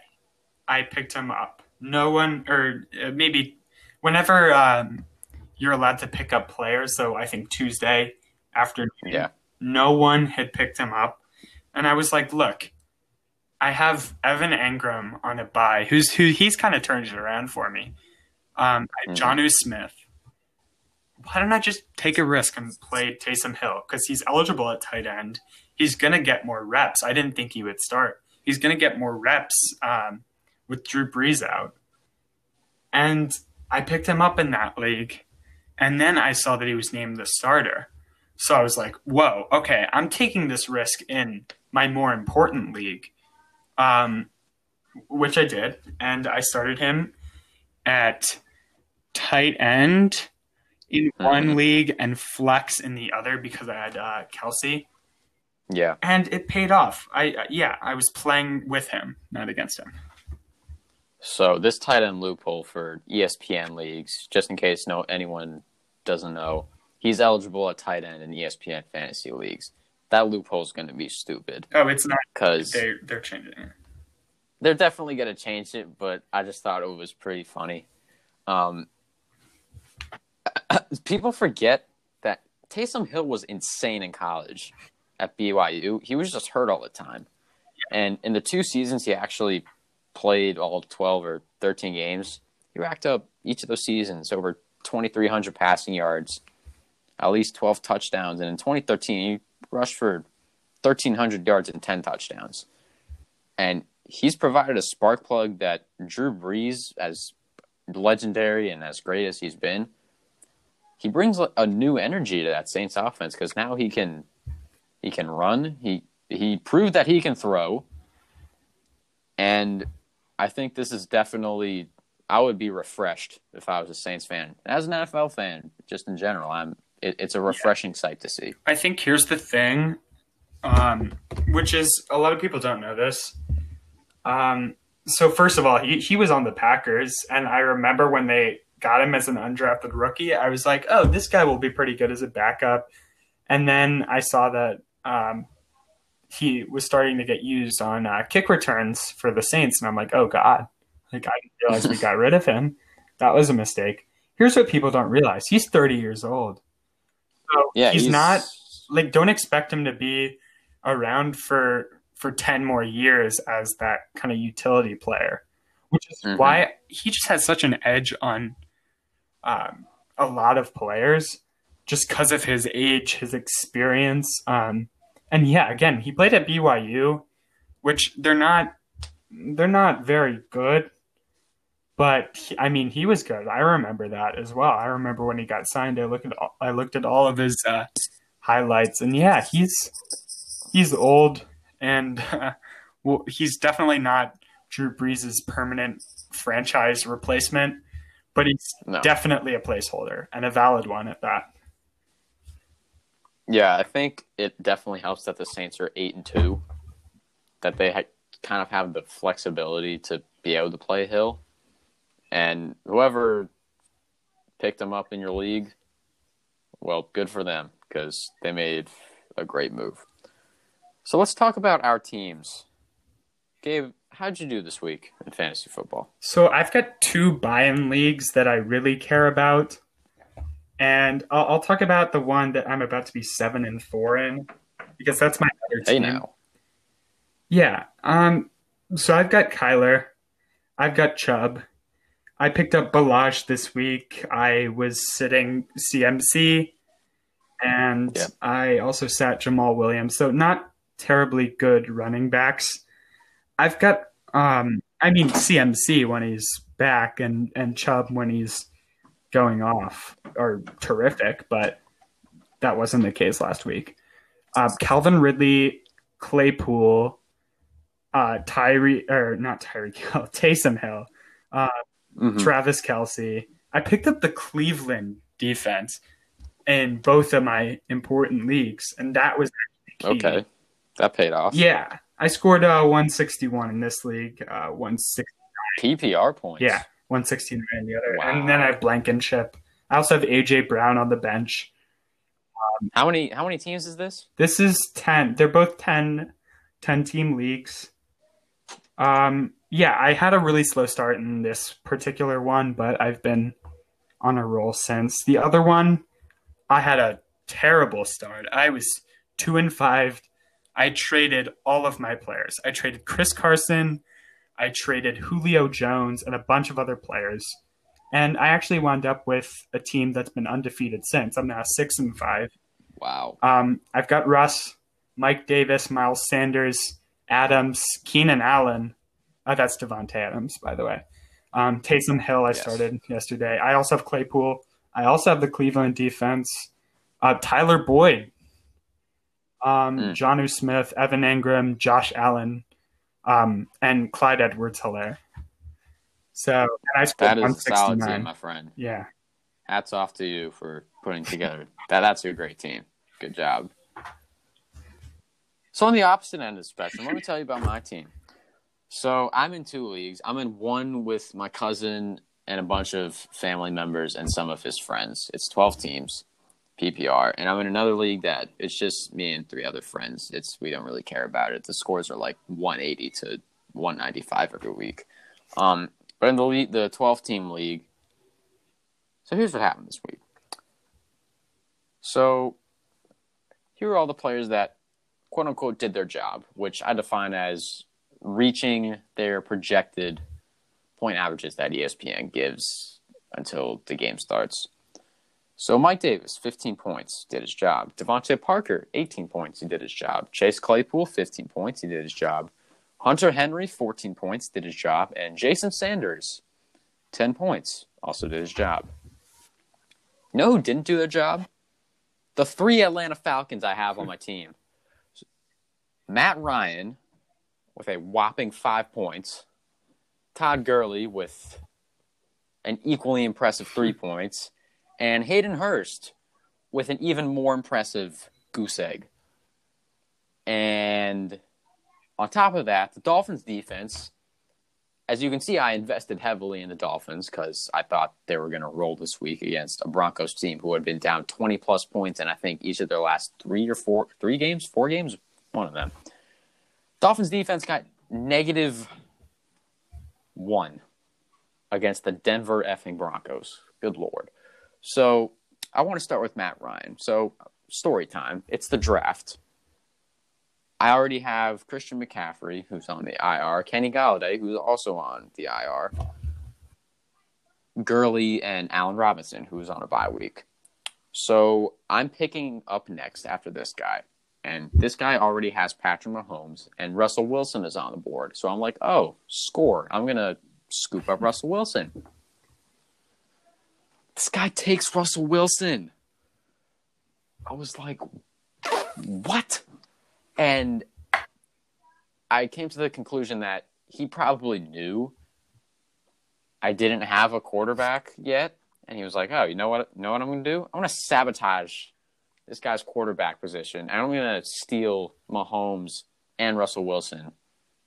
I picked him up. No one, or uh, maybe whenever um, you're allowed to pick up players. So I think Tuesday afternoon, Yeah. no one had picked him up, and I was like, "Look, I have Evan Engram on a bye. Who's who? He's kind of turned it around for me. Um, have Jonnu Smith. Why don't I just take a risk and play Taysom Hill because he's eligible at tight end. He's gonna get more reps. I didn't think he would start. He's gonna get more reps um, with Drew Brees out, and I picked him up in that league, and then I saw that he was named the starter. So I was like, "Whoa, okay, I'm taking this risk in my more important league." um, which I did, and I started him at tight end in one Mhm. league and flex in the other because I had uh, Kelce, Yeah. and it paid off. I uh, yeah, I was playing with him, not against him. So this tight end loophole for ESPN leagues, just in case no anyone doesn't know, he's eligible at tight end in ESPN fantasy leagues. That loophole is going to be stupid Oh, it's not. because They they're changing it. they're definitely going to change it. But I just thought it was pretty funny. Um, people forget that Taysom Hill was insane in college at BYU. He was just hurt all the time, and in the two seasons he actually played all 12 or 13 games, he racked up each of those seasons over 2,300 passing yards, at least 12 touchdowns. And in 2013, he rushed for 1,300 yards and 10 touchdowns. And he's provided a spark plug that Drew Brees, as legendary and as great as he's been, he brings a new energy to that Saints offense because now he can he can run. He he proved that he can throw. And I think this is definitely I would be refreshed if I was a Saints fan. As an NFL fan, just in general, I'm it, it's a refreshing sight to see. I think here's the thing, um, which is a lot of people don't know this. Um, so first of all, he, he was on the Packers, and I remember when they got him as an undrafted rookie, I was like, oh, this guy will be pretty good as a backup. And then I saw that um, he was starting to get used on uh, kick returns for the Saints, and I'm like, oh god, like I didn't realize we got rid of him. That was a mistake. Here's what people don't realize: he's 30 years old. So Yeah, he's, not like don't expect him to be around for for 10 more years as that kind of utility player which is Mhm. why he just has such an edge on um, a lot of players just because of his age, his experience. Um, and yeah, again, he played at BYU, which they're not they're not very good, but he, I mean, he was good. I remember that as well. I remember when he got signed. I looked at all, I looked at all of his uh, highlights, and yeah, he's he's old, and uh, well, he's definitely not Drew Brees' permanent franchise replacement, but he's No. definitely a placeholder and a valid one at that. Yeah, I think it definitely helps that the Saints are eight and two, that they ha- kind of have the flexibility to be able to play Hill, and whoever picked him up in your league, well, good for them because they made a great move. So let's talk about our teams. Gabe, how'd you do this week in fantasy football? So I've got two buy-in leagues that I really care about, and I'll, I'll talk about the one that I'm about to be seven and four in because that's my other Hey team. now, Yeah. Um. So I've got Kyler, I've got Chubb. I picked up Balaj this week. I was sitting CMC, and Yeah. I also sat Jamaal Williams. So not terribly good running backs. I've got um. I mean CMC when he's back, and and Chubb when he's going off are terrific, but that wasn't the case last week. Uh, Calvin Ridley, Claypool, uh, Tyree or not Tyree Hill, Taysom Hill, uh, Mhm. Travis Kelce. I picked up the Cleveland defense in both of my important leagues, and that was okay, that paid off. Yeah, I scored uh, 161 in this league, uh, 160. PPR points. Yeah, 169 in the other, Wow. and then I have Blankenship. I also have AJ Brown on the bench. How many? How many teams is this? This is 10. They're both 10, 10 team leagues. Um, yeah, I had a really slow start in this particular one, but I've been on a roll since. The other one, I had a terrible start. I was two and five. I traded all of my players. I traded Chris Carson, I traded Julio Jones, and a bunch of other players. And I actually wound up with a team that's been undefeated since. I'm now six and five. Wow. Um, I've got Russ, Mike Davis, Miles Sanders, Adams, Keenan Allen. Uh, that's Davante Adams, by the way. Um, Taysom Hill, I Yes. started yesterday. I also have Claypool. I also have the Cleveland defense. Uh, Tyler Boyd, um, Mm. Jonnu Smith, Evan Engram, Josh Allen, um, and Clyde Edwards Helaire. So, I scored That is a solid team, my friend. Yeah. Hats off to you for putting together that. That's a great team. Good job. So on the opposite end of the spectrum, let me tell you about my team. So I'm in two leagues. I'm in one with my cousin and a bunch of family members and some of his friends. It's 12 teams, PPR, and I'm in another league that it's just me and three other friends. It's we don't really care about it. The scores are like 180 to 195 every week. Um, but in the league, the 12 team league, so here's what happened this week. So here are all the players that quote unquote did their job, which I define as reaching their projected point averages that ESPN gives until the game starts. So Mike Davis, 15 points, did his job. DeVante Parker, 18 points, he did his job. Chase Claypool, 15 points, he did his job. Hunter Henry, 14 points, did his job. And Jason Sanders, 10 points, also did his job. You know who didn't do their job? The three Atlanta Falcons I have on my team. Matt Ryan with a whopping five points. Todd Gurley with an equally impressive three points. And Hayden Hurst with an even more impressive goose egg. And on top of that, the Dolphins defense, as you can see, I invested heavily in the Dolphins because I thought they were going to roll this week against a Broncos team who had been down 20 plus points in I think each of their last three or four, three games, four games, one of them. Dolphins defense got negative one against the Denver effing Broncos. Good lord. So I want to start with Matt Ryan. So story time. It's the draft. I already have Christian McCaffrey, who's on the IR, Kenny Golladay, who's also on the IR, Gurley and Allen Robinson, who's on a bye week. So I'm picking up next after this guy. And this guy already has Patrick Mahomes and Russell Wilson is on the board. So I'm like, oh, score. I'm going to scoop up Russell Wilson. This guy takes Russell Wilson. I was like, what? And I came to the conclusion that he probably knew I didn't have a quarterback yet. And he was like, oh, you know what? Know what I'm going to do? I'm going to sabotage this guy's quarterback position. And I'm going to steal Mahomes and Russell Wilson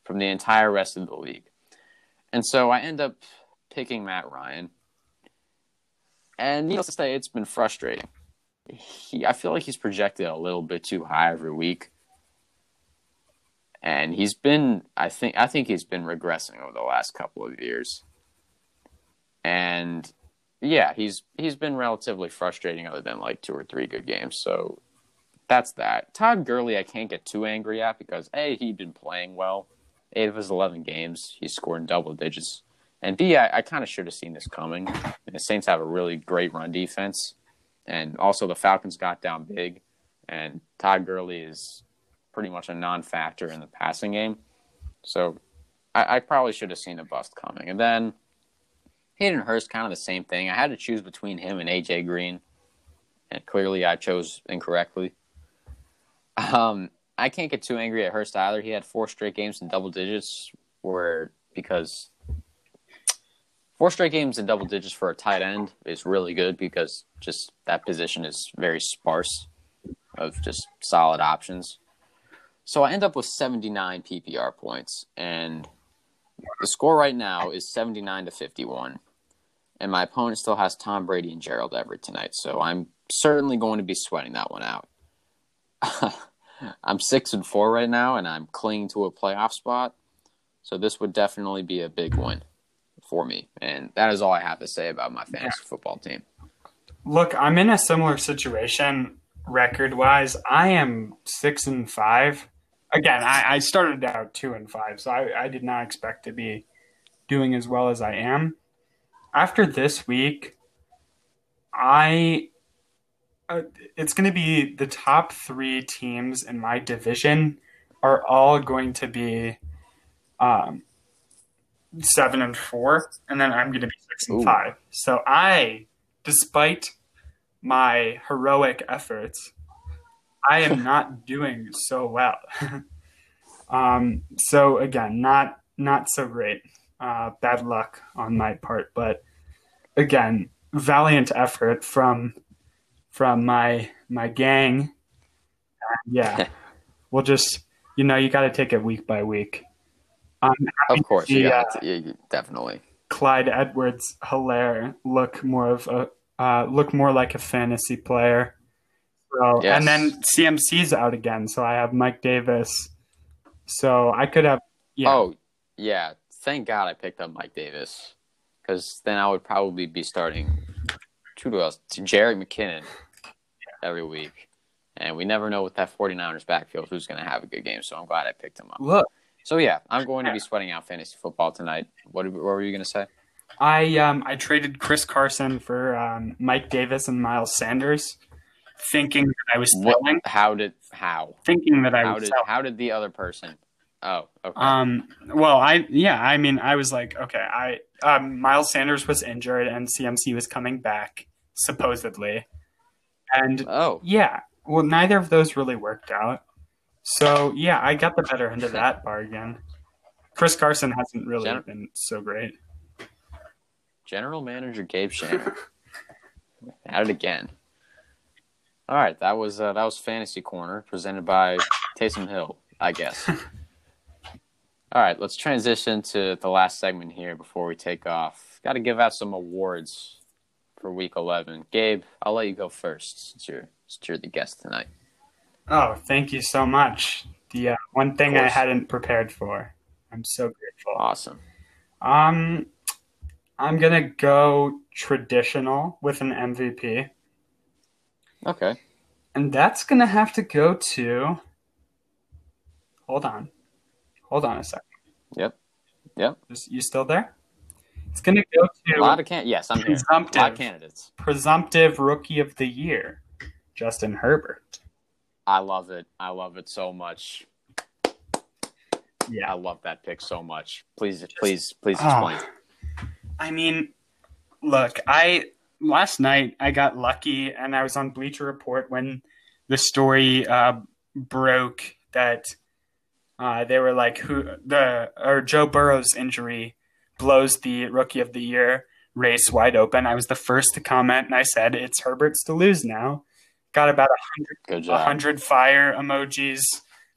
from the entire rest of the league. And so I end up picking Matt Ryan. And needless to say, it's been frustrating. He, I feel like he's projected a little bit too high every week. And he's been, I think, I think he's been regressing over the last couple of years. And yeah, he's he's been relatively frustrating other than like two or three good games. So that's that. Todd Gurley, I can't get too angry at because A, he'd been playing well. Eight of his 11 games, he's scored in double digits. And B, I, I kind of should have seen this coming. The Saints have a really great run defense. And also, the Falcons got down big. And Todd Gurley is pretty much a non factor in the passing game. So I, I probably should have seen a bust coming. And then Hayden Hurst, kind of the same thing. I had to choose between him and AJ Green, and clearly I chose incorrectly. Um, I can't get too angry at Hurst either. He had four straight games in double digits, where because four straight games in double digits for a tight end is really good because just that position is very sparse of just solid options. So I end up with 79 PPR points, and the score right now is 79 to 51 and my opponent still has Tom Brady and Gerald Everett tonight, so I'm certainly going to be sweating that one out. I'm six and four right now, and I'm clinging to a playoff spot, so this would definitely be a big win for me, and that is all I have to say about my fantasy football team. Look, I'm in a similar situation record wise. I am six and five. Again, I, I started out two and five, so I, I did not expect to be doing as well as I am after this week, I uh, it's going to be the top three teams in my division are all going to be um, seven and four, and then I'm going to be six and Ooh. five. So I, despite my heroic efforts, I am not doing so well. um, so again, not not so great uh, bad luck on my part, but again, valiant effort from from my my gang. Uh, yeah, we'll just you know you got to take it week by week. Of course, see, yeah, uh, yeah, definitely. Clyde Edwards Helaire look more of a uh, look more like a fantasy player. So, yes. and then CMC's out again, so I have Mike Davis. So I could have. Yeah. Oh yeah, thank God I picked up Mike Davis because then I would probably be starting to else to Jerick McKinnon every week, and we never know with that 49ers backfield who's going to have a good game. So I'm glad I picked him up. Look, so yeah, I'm going to be sweating out fantasy football tonight. What, what were you going to say? I um I traded Chris Carson for um, Mike Davis and Miles Sanders, thinking that I was selling. What, how did how thinking that I how was did selling. how did the other person Oh, okay. Um, well, I yeah, I mean, I was like, okay, I um, Miles Sanders was injured and CMC was coming back supposedly, and oh yeah, well, neither of those really worked out. So yeah, I got the better end of that bargain. Chris Carson hasn't really Gen- been so great. General Manager Gabe Schaner at it again. All right, that was uh, that was Fantasy Corner presented by Taysom Hill, I guess. All right, let's transition to the last segment here before we take off. Got to give out some awards for week 11. Gabe, I'll let you go first since you're, since you're the guest tonight. Oh, thank you so much. The uh, one thing I hadn't prepared for. I'm so grateful. Awesome. Um, I'm gonna go traditional with an MVP. Okay. And that's gonna have to go to. Hold on. Hold on a second. Yep. Yep. You still there? It's going to go to A lot of can yes, I'm here. A lot of candidates. presumptive rookie of the year, Justin Herbert. I love it. I love it so much. Yeah, I love that pick so much. Please, please, please Ah. explain. I mean, look, I last night I got lucky and I was on Bleacher Report when the story uh, broke that uh, they were like who the or Joe Burrow's injury blows the rookie of the year race wide open. I was the first to comment and I said it's Herbert's to lose now. Got about Good a job. hundred fire emojis,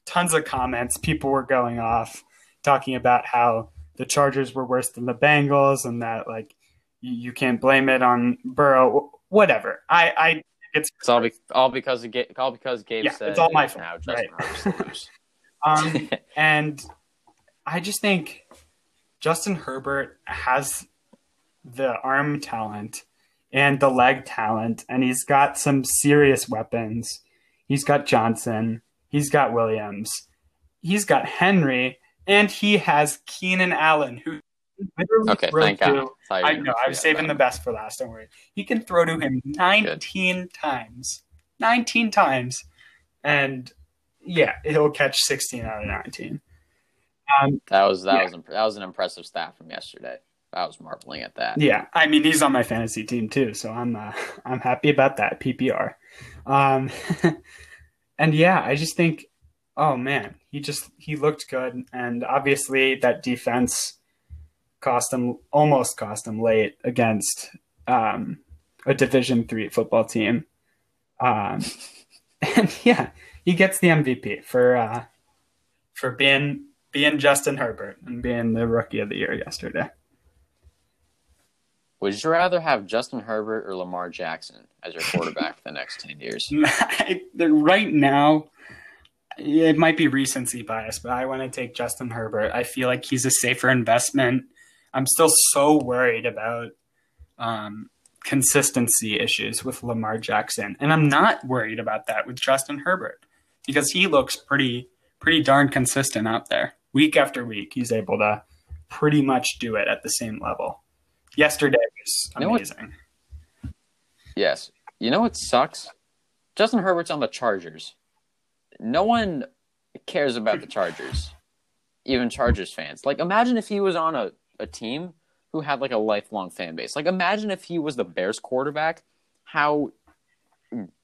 tons of comments. People were going off talking about how the Chargers were worse than the Bengals and that like you, you can't blame it on Burrow. Whatever. I, I it's It's all, be- all because of Ga- all because Gabe Yeah, said it's all my fault. Now Justin loser. um and I just think Justin Herbert has the arm talent and the leg talent, and he's got some serious weapons. He's got Johnson, he's got Williams, he's got Henry, and he has Keenan Allen, who literally Okay, thank God. I know, I was forget saving the best for last. Don't worry. He can throw to him 19 times. 19 times. And yeah, he'll catch 16 out of 19. Um. That was that Yeah. was imp- that was an impressive stat from yesterday. I was marveling at that. yeah, I mean he's on my fantasy team too, so I'm uh, I'm happy about that PPR. Um, and yeah, I just think, oh man, he just he looked good, and obviously that defense cost him almost cost him late against um, a Division three football team. Um, and yeah, he gets the MVP for uh, for being being Justin Herbert and being the rookie of the year yesterday. Would you rather have Justin Herbert or Lamar Jackson as your quarterback for the next ten years? right now, it might be recency bias, but I want to take Justin Herbert. I feel like he's a safer investment. I'm still so worried about um, consistency issues with Lamar Jackson, and I'm not worried about that with Justin Herbert because he looks pretty pretty darn consistent out there week after week. He's able to pretty much do it at the same level. Yesterday was You know what- amazing. Yes. You know what sucks? Justin Herbert's on the Chargers. No one cares about the Chargers, even Chargers fans. Like, imagine if he was on a, a team who had like a lifelong fan base. Like, imagine if he was the Bears quarterback, how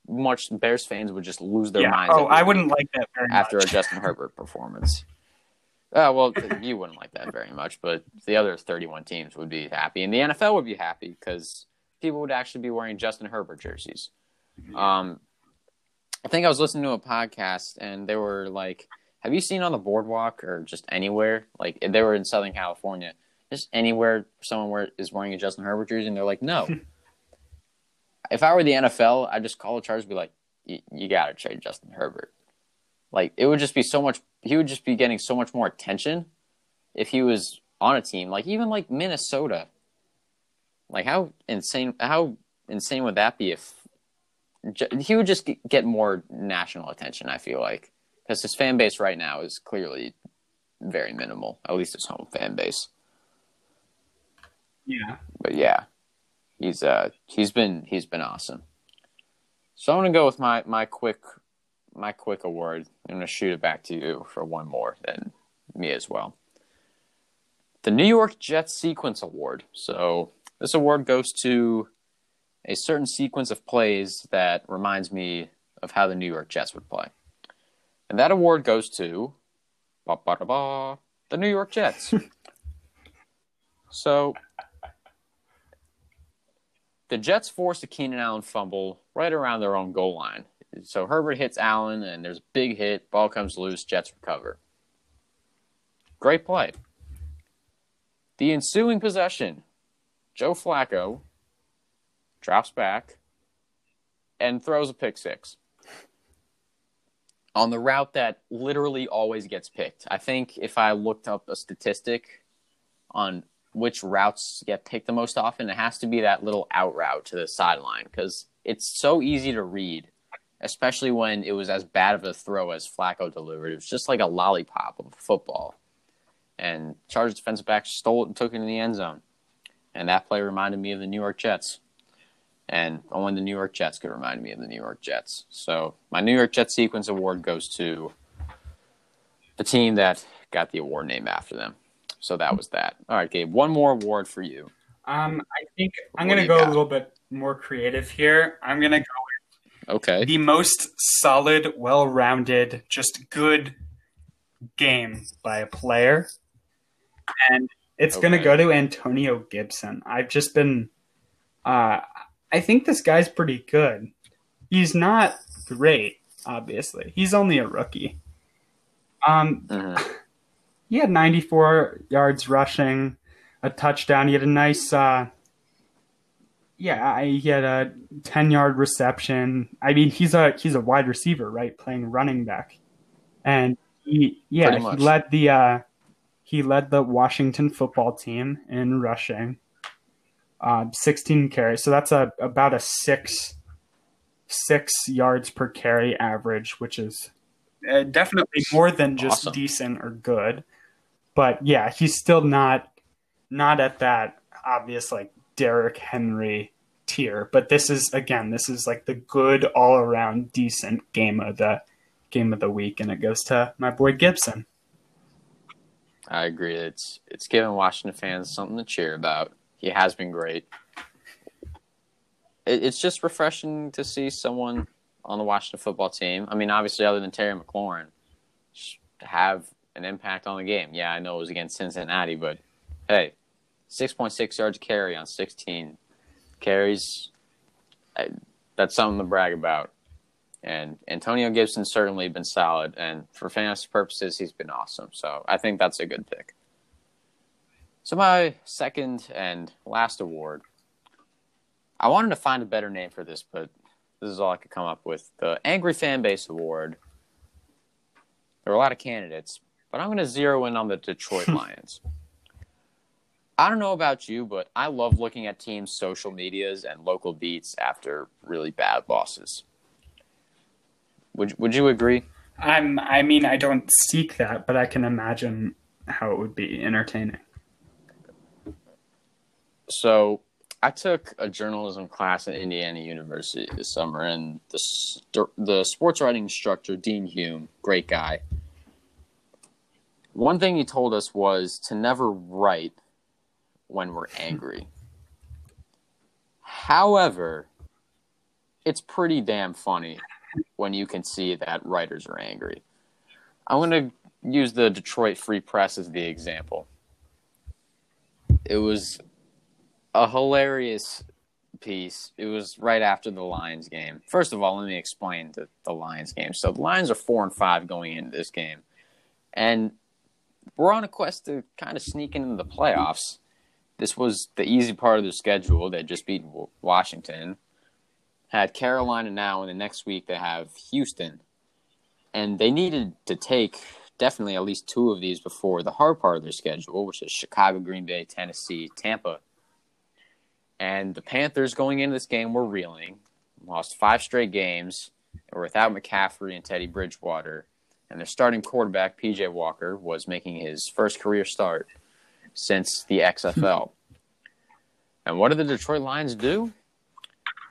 much Bears fans would just lose their yeah. minds. Oh, I wouldn't like that very after much. a Justin Herbert performance. Uh, well, you wouldn't like that very much, but the other 31 teams would be happy, and the NFL would be happy because people would actually be wearing Justin Herbert jerseys. Um, I think I was listening to a podcast, and they were like, "Have you seen on the boardwalk or just anywhere? Like they were in Southern California, just anywhere someone is wearing a Justin Herbert jersey?" And they're like, "No." if I were the NFL, I'd just call the Chargers, and be like, "You- "You got to trade Justin Herbert." Like it would just be so much. He would just be getting so much more attention if he was on a team, like even like Minnesota. Like how insane? How insane would that be if he would just get more national attention? I feel like because his fan base right now is clearly very minimal, at least his home fan base. Yeah. But yeah, he's uh he's been he's been awesome. So I'm gonna go with my my quick my quick award. I'm gonna shoot it back to you for one more, then me as well. The New York Jets Sequence Award. So this award goes to a certain sequence of plays that reminds me of how the New York Jets would play. And that award goes to ba, ba, da, ba, the New York Jets. so the Jets forced a Keenan Allen fumble right around their own goal line. So Herbert hits Allen, and there's a big hit. Ball comes loose. Jets recover. Great play. The ensuing possession, Joe Flacco drops back and throws a pick six on the route that literally always gets picked. I think if I looked up a statistic on which routes get picked the most often, it has to be that little out route to the sideline because it's so easy to read, especially when it was as bad of a throw as Flacco delivered. It was just like a lollipop of football. And Chargers defensive back stole it and took it in the end zone. and that play reminded me of the New York Jets. And only the New York Jets could remind me of the New York Jets. So my New York Jets sequence award goes to the team that got the award named after them. So that was that. All right, Gabe, one more award for you. Um, I think I'm going to go got? a little bit more creative here. I'm going to go Okay. the most solid, well-rounded, just good game by a player, and it's going to go to Antonio Gibson. I've just been, uh, I think this guy's pretty good. He's not great, obviously. He's only a rookie. Um, Mhm. he had 94 yards rushing, a touchdown. He had a nice, uh, yeah, he had a 10 yard reception. I mean, he's a he's a wide receiver, right, playing running back, and he yeah he led the uh, he led the Washington football team in rushing, uh, 16 carries. So that's a about a six six yards per carry average, which is uh, definitely more than just Awesome. decent or good. But yeah, he's still not not at that obvious like Derrick Henry tier. But this is again, this is like the good all around decent game of the game of the week, and it goes to my boy Gibson. I agree. It's it's giving Washington fans something to cheer about. He has been great. It, it's just refreshing to see someone on the Washington football team. I mean, obviously, other than Terry McLaurin, have an impact on the game. Yeah, I know it was against Cincinnati, but hey, six point six yards carry on sixteen carries. I, that's something to brag about. And Antonio Gibson's certainly been solid, and for fantasy purposes, he's been awesome. So I think that's a good pick. So my second and last award, I wanted to find a better name for this, but this is all I could come up with. The Angry Fan Base Award. There were a lot of candidates, but I'm going to zero in on the Detroit Lions. I don't know about you, but I love looking at teams' social medias and local beats after really bad losses. Would Would you agree? I'm. I mean, I don't seek that, but I can imagine how it would be entertaining. So, I took a journalism class at Indiana University this summer, and the st- the sports writing instructor Dean Hume, great guy. One thing he told us was to never write when we're angry. However, it's pretty damn funny when you can see that writers are angry. I'm going to use the Detroit Free Press as the example. It was a hilarious piece. It was right after the Lions game. First of all, let me explain the, the Lions game. So the Lions are four and five going into this game, and we're on a quest to kind of sneak into the playoffs. This was the easy part of their schedule. They just beat Washington, had Carolina now, and the next week they have Houston, and they needed to take definitely at least two of these before the hard part of their schedule, which is Chicago, Green Bay, Tennessee, Tampa. And the Panthers going into this game were reeling, lost five straight games, were without McCaffrey and Teddy Bridgewater. And their starting quarterback, PJ Walker, was making his first career start since the XFL. and what do the Detroit Lions do?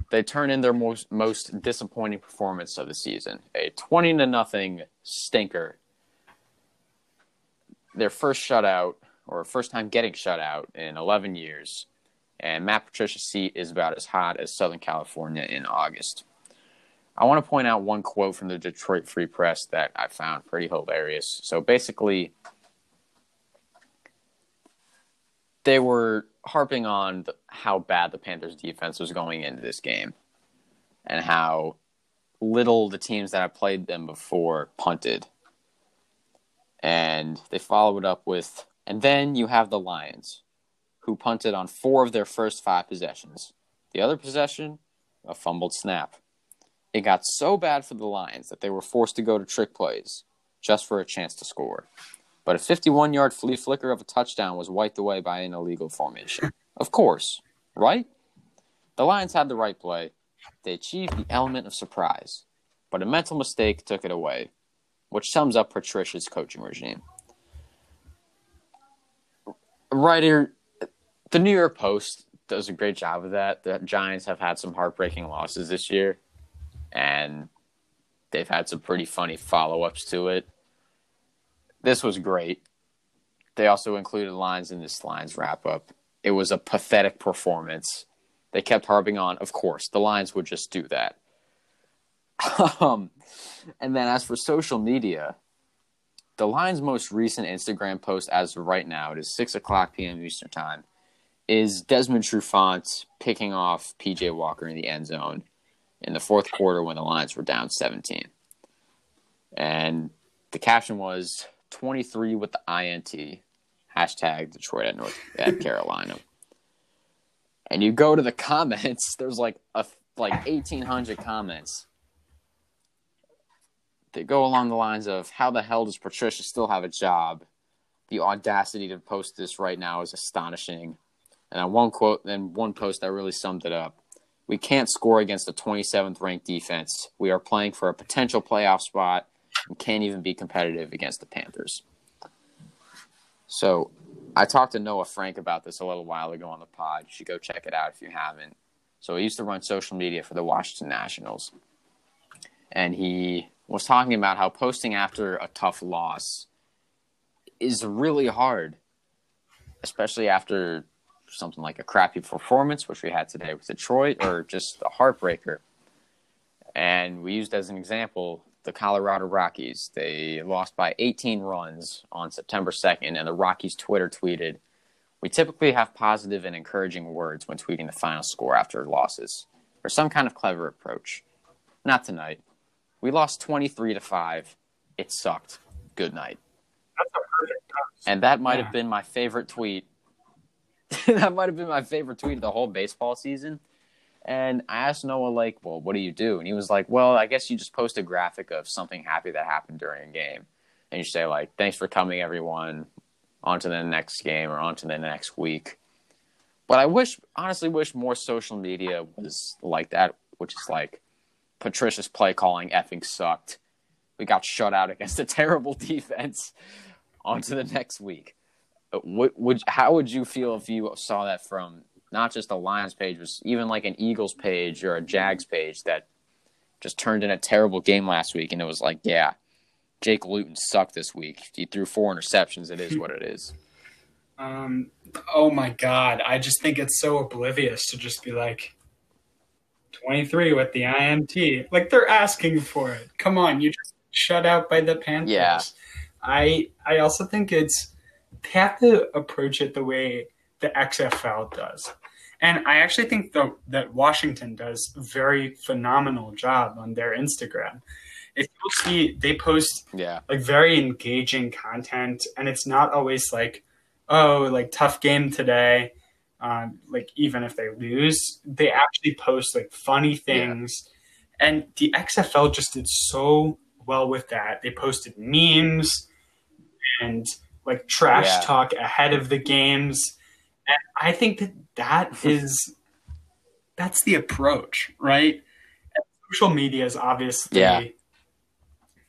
They turn in their most, most disappointing performance of the season a 20 to nothing stinker. Their first shutout, or first time getting shut out in 11 years and Matt Patricia's seat is about as hot as Southern California in August. I want to point out one quote from the Detroit Free Press that I found pretty hilarious. So basically, they were harping on the, how bad the Panthers defense was going into this game and how little the teams that have played them before punted. And they followed it up with, and then you have the Lions, who punted on four of their first five possessions. The other possession, a fumbled snap. It got so bad for the Lions that they were forced to go to trick plays just for a chance to score. But a 51 yard flea flicker of a touchdown was wiped away by an illegal formation. Of course, right? The Lions had the right play. They achieved the element of surprise, but a mental mistake took it away, which sums up Patricia's coaching regime. Writer, the New York Post does a great job of that. The Giants have had some heartbreaking losses this year, and they've had some pretty funny follow ups to it. This was great. They also included lines in this Lions wrap up. It was a pathetic performance. They kept harping on, of course, the Lions would just do that. um, and then as for social media, the Lions' most recent Instagram post as of right now, it is 6 o'clock p.m. Eastern Time, is Desmond Trufant picking off PJ Walker in the end zone in the fourth quarter when the Lions were down 17. And the caption was 23 with the INT, hashtag Detroit at North at Carolina. And you go to the comments, there's like a like 1800 comments that go along the lines of how the hell does Patricia still have a job? The audacity to post this right now is astonishing. And on one quote, then one post that really summed it up. We can't score against a 27th ranked defense. We are playing for a potential playoff spot and can't even be competitive against the Panthers. So I talked to Noah Frank about this a little while ago on the pod. You should go check it out if you haven't. So he used to run social media for the Washington Nationals. And he was talking about how posting after a tough loss is really hard, especially after something like a crappy performance, which we had today with Detroit, or just a heartbreaker. And we used as an example the Colorado Rockies. They lost by 18 runs on September 2nd, and the Rockies Twitter tweeted, We typically have positive and encouraging words when tweeting the final score after losses, or some kind of clever approach. Not tonight. We lost 23 to 5. It sucked. Good night. That's a perfect post. And that might Yeah. have been my favorite tweet. that might have been my favorite tweet of the whole baseball season. And I asked Noah, like, well, what do you do? And he was like, well, I guess you just post a graphic of something happy that happened during a game. And you say, like, thanks for coming, everyone. On to the next game or on to the next week. But I wish, honestly, wish more social media was like that, which is like, Patricia's play calling effing sucked. We got shut out against a terrible defense. On to the next week. Uh, What would how would you feel if you saw that from not just a Lions page, but even like an Eagles page or a Jags page that just turned in a terrible game last week, and it was like, yeah, Jake Luton sucked this week. He threw four interceptions. It is what it is. Um, oh my god, I just think it's so oblivious to just be like 23 with the INT. Like they're asking for it. Come on, you just shut out by the Panthers. Yeah. I I also think it's they have to approach it the way the XFL does. And I actually think though that Washington does a very phenomenal job on their Instagram. If you see they post Yeah, like very engaging content and it's not always like oh like tough game today um, like even if they lose they actually post like funny things and the xfl just did so well with that they posted memes and like trash Yeah. talk ahead of the games i think that that is that's the approach right and social media is obviously Yeah.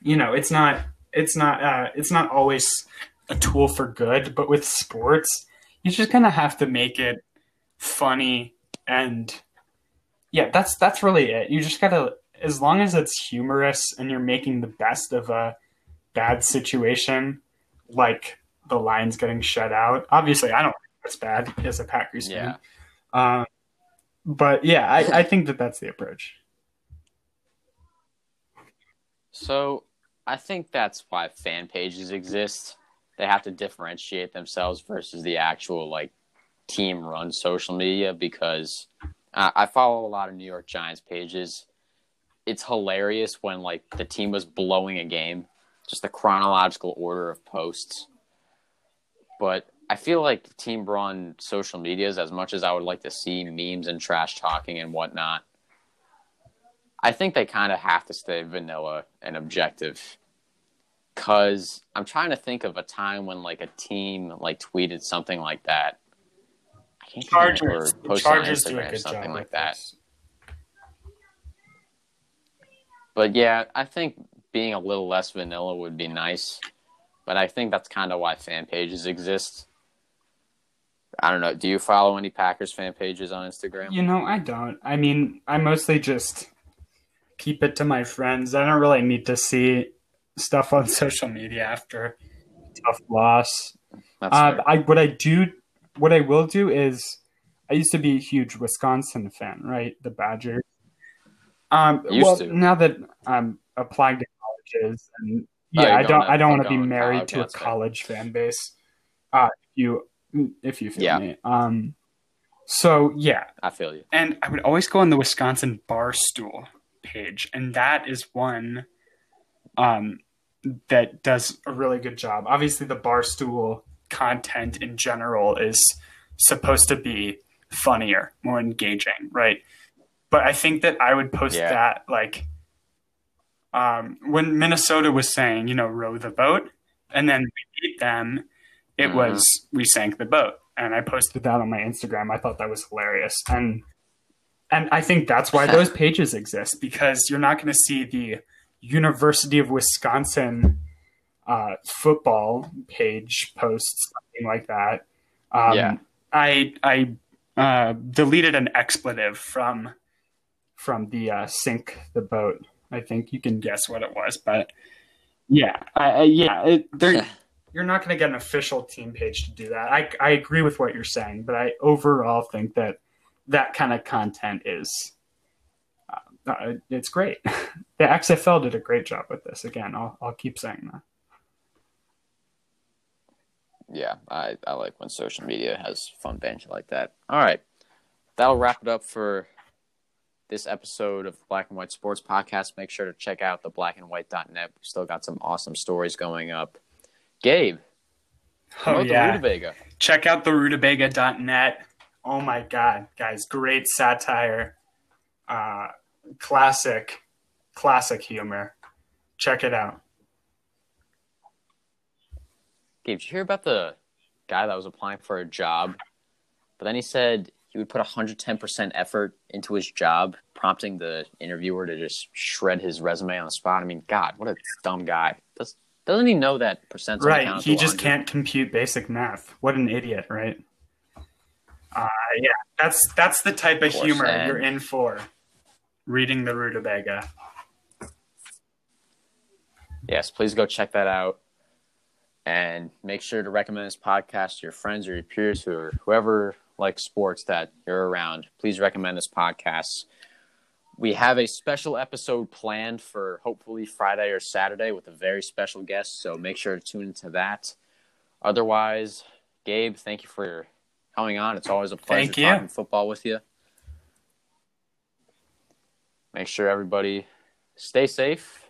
you know it's not it's not uh, it's not always a tool for good but with sports you just kind of have to make it funny and yeah that's that's really it you just gotta as long as it's humorous and you're making the best of a bad situation like the lions getting shut out obviously i don't that's bad as a packers yeah. fan um, but yeah I, I think that that's the approach So I think that's why fan pages exist. They have to differentiate themselves versus the actual like team run social media because I, I follow a lot of New York Giants pages. It's hilarious when like the team was blowing a game, just the chronological order of posts. But I feel like team run social medias, as much as I would like to see memes and trash talking and whatnot, I think they kind of have to stay vanilla and objective. Cause I'm trying to think of a time when like a team like tweeted something like that. I can't think of it, chargers or posted on chargers a Instagram something like that. this. But yeah, I think being a little less vanilla would be nice. But I think that's kind of why fan pages exist. I don't know. Do you follow any Packers fan pages on Instagram? You know, I don't. I mean, I mostly just keep it to my friends. I don't really need to see stuff on social media after tough loss. Uh. I what I do, what I will do is, I used to be a huge Wisconsin fan, right? The Badgers. Um, Used well, to. now that I'm applying to colleges, and Oh, yeah, you're I don't, going I don't want to be married college, to a college fan base. Uh, you, if you feel Yeah. me. Um, so yeah, I feel you. and I would always go on the Wisconsin Barstool page, and that is one um, that does a really good job. Obviously, the Barstool content in general is supposed to be funnier, more engaging, right? But I think that I would post Yeah. that like um, when Minnesota was saying, you know, row the boat, and then we beat them. It Mhm. was we sank the boat, and I posted that on my Instagram. I thought that was hilarious, and and I think that's why those pages exist because you're not going to see the University of Wisconsin uh, football page posts something like that. Um, Yeah. I I uh, deleted an expletive from from the uh, sink the boat. I think you can guess what it was, but yeah, I, I, yeah, it, they're, you're not going to get an official team page to do that. I I agree with what you're saying, but I overall think that that kind of content is uh, uh, it's great. the XFL did a great job with this. Again, I'll I'll keep saying that. Yeah, I, I like when social media has fun banter like that. All right. That'll wrap it up for this episode of Black and White Sports Podcast. Make sure to check out the blackandwhite.net. We've still got some awesome stories going up. Gabe, Oh yeah, Rutabaga. check out the rutabaga.net. Oh my god, guys, great satire. Uh classic classic humor. Check it out. Gabe, did you hear about the guy that was applying for a job? But then he said he would put 110% effort into his job, prompting the interviewer to just shred his resume on the spot. I mean, God, what a dumb guy. Does, doesn't he know that percents only Right, he just 100? can't compute basic math. What an idiot, right? Uh yeah, that's that's the type of Of humor and- you're in for. Reading the rutabaga. Yes, please go check that out. And make sure to recommend this podcast to your friends or your peers who are whoever likes sports that you're around. Please recommend this podcast. We have a special episode planned for hopefully Friday or Saturday with a very special guest, so make sure to tune into that. Otherwise, Gabe, thank you for coming on. It's always a pleasure Thank you. talking football with you. Make sure everybody stay safe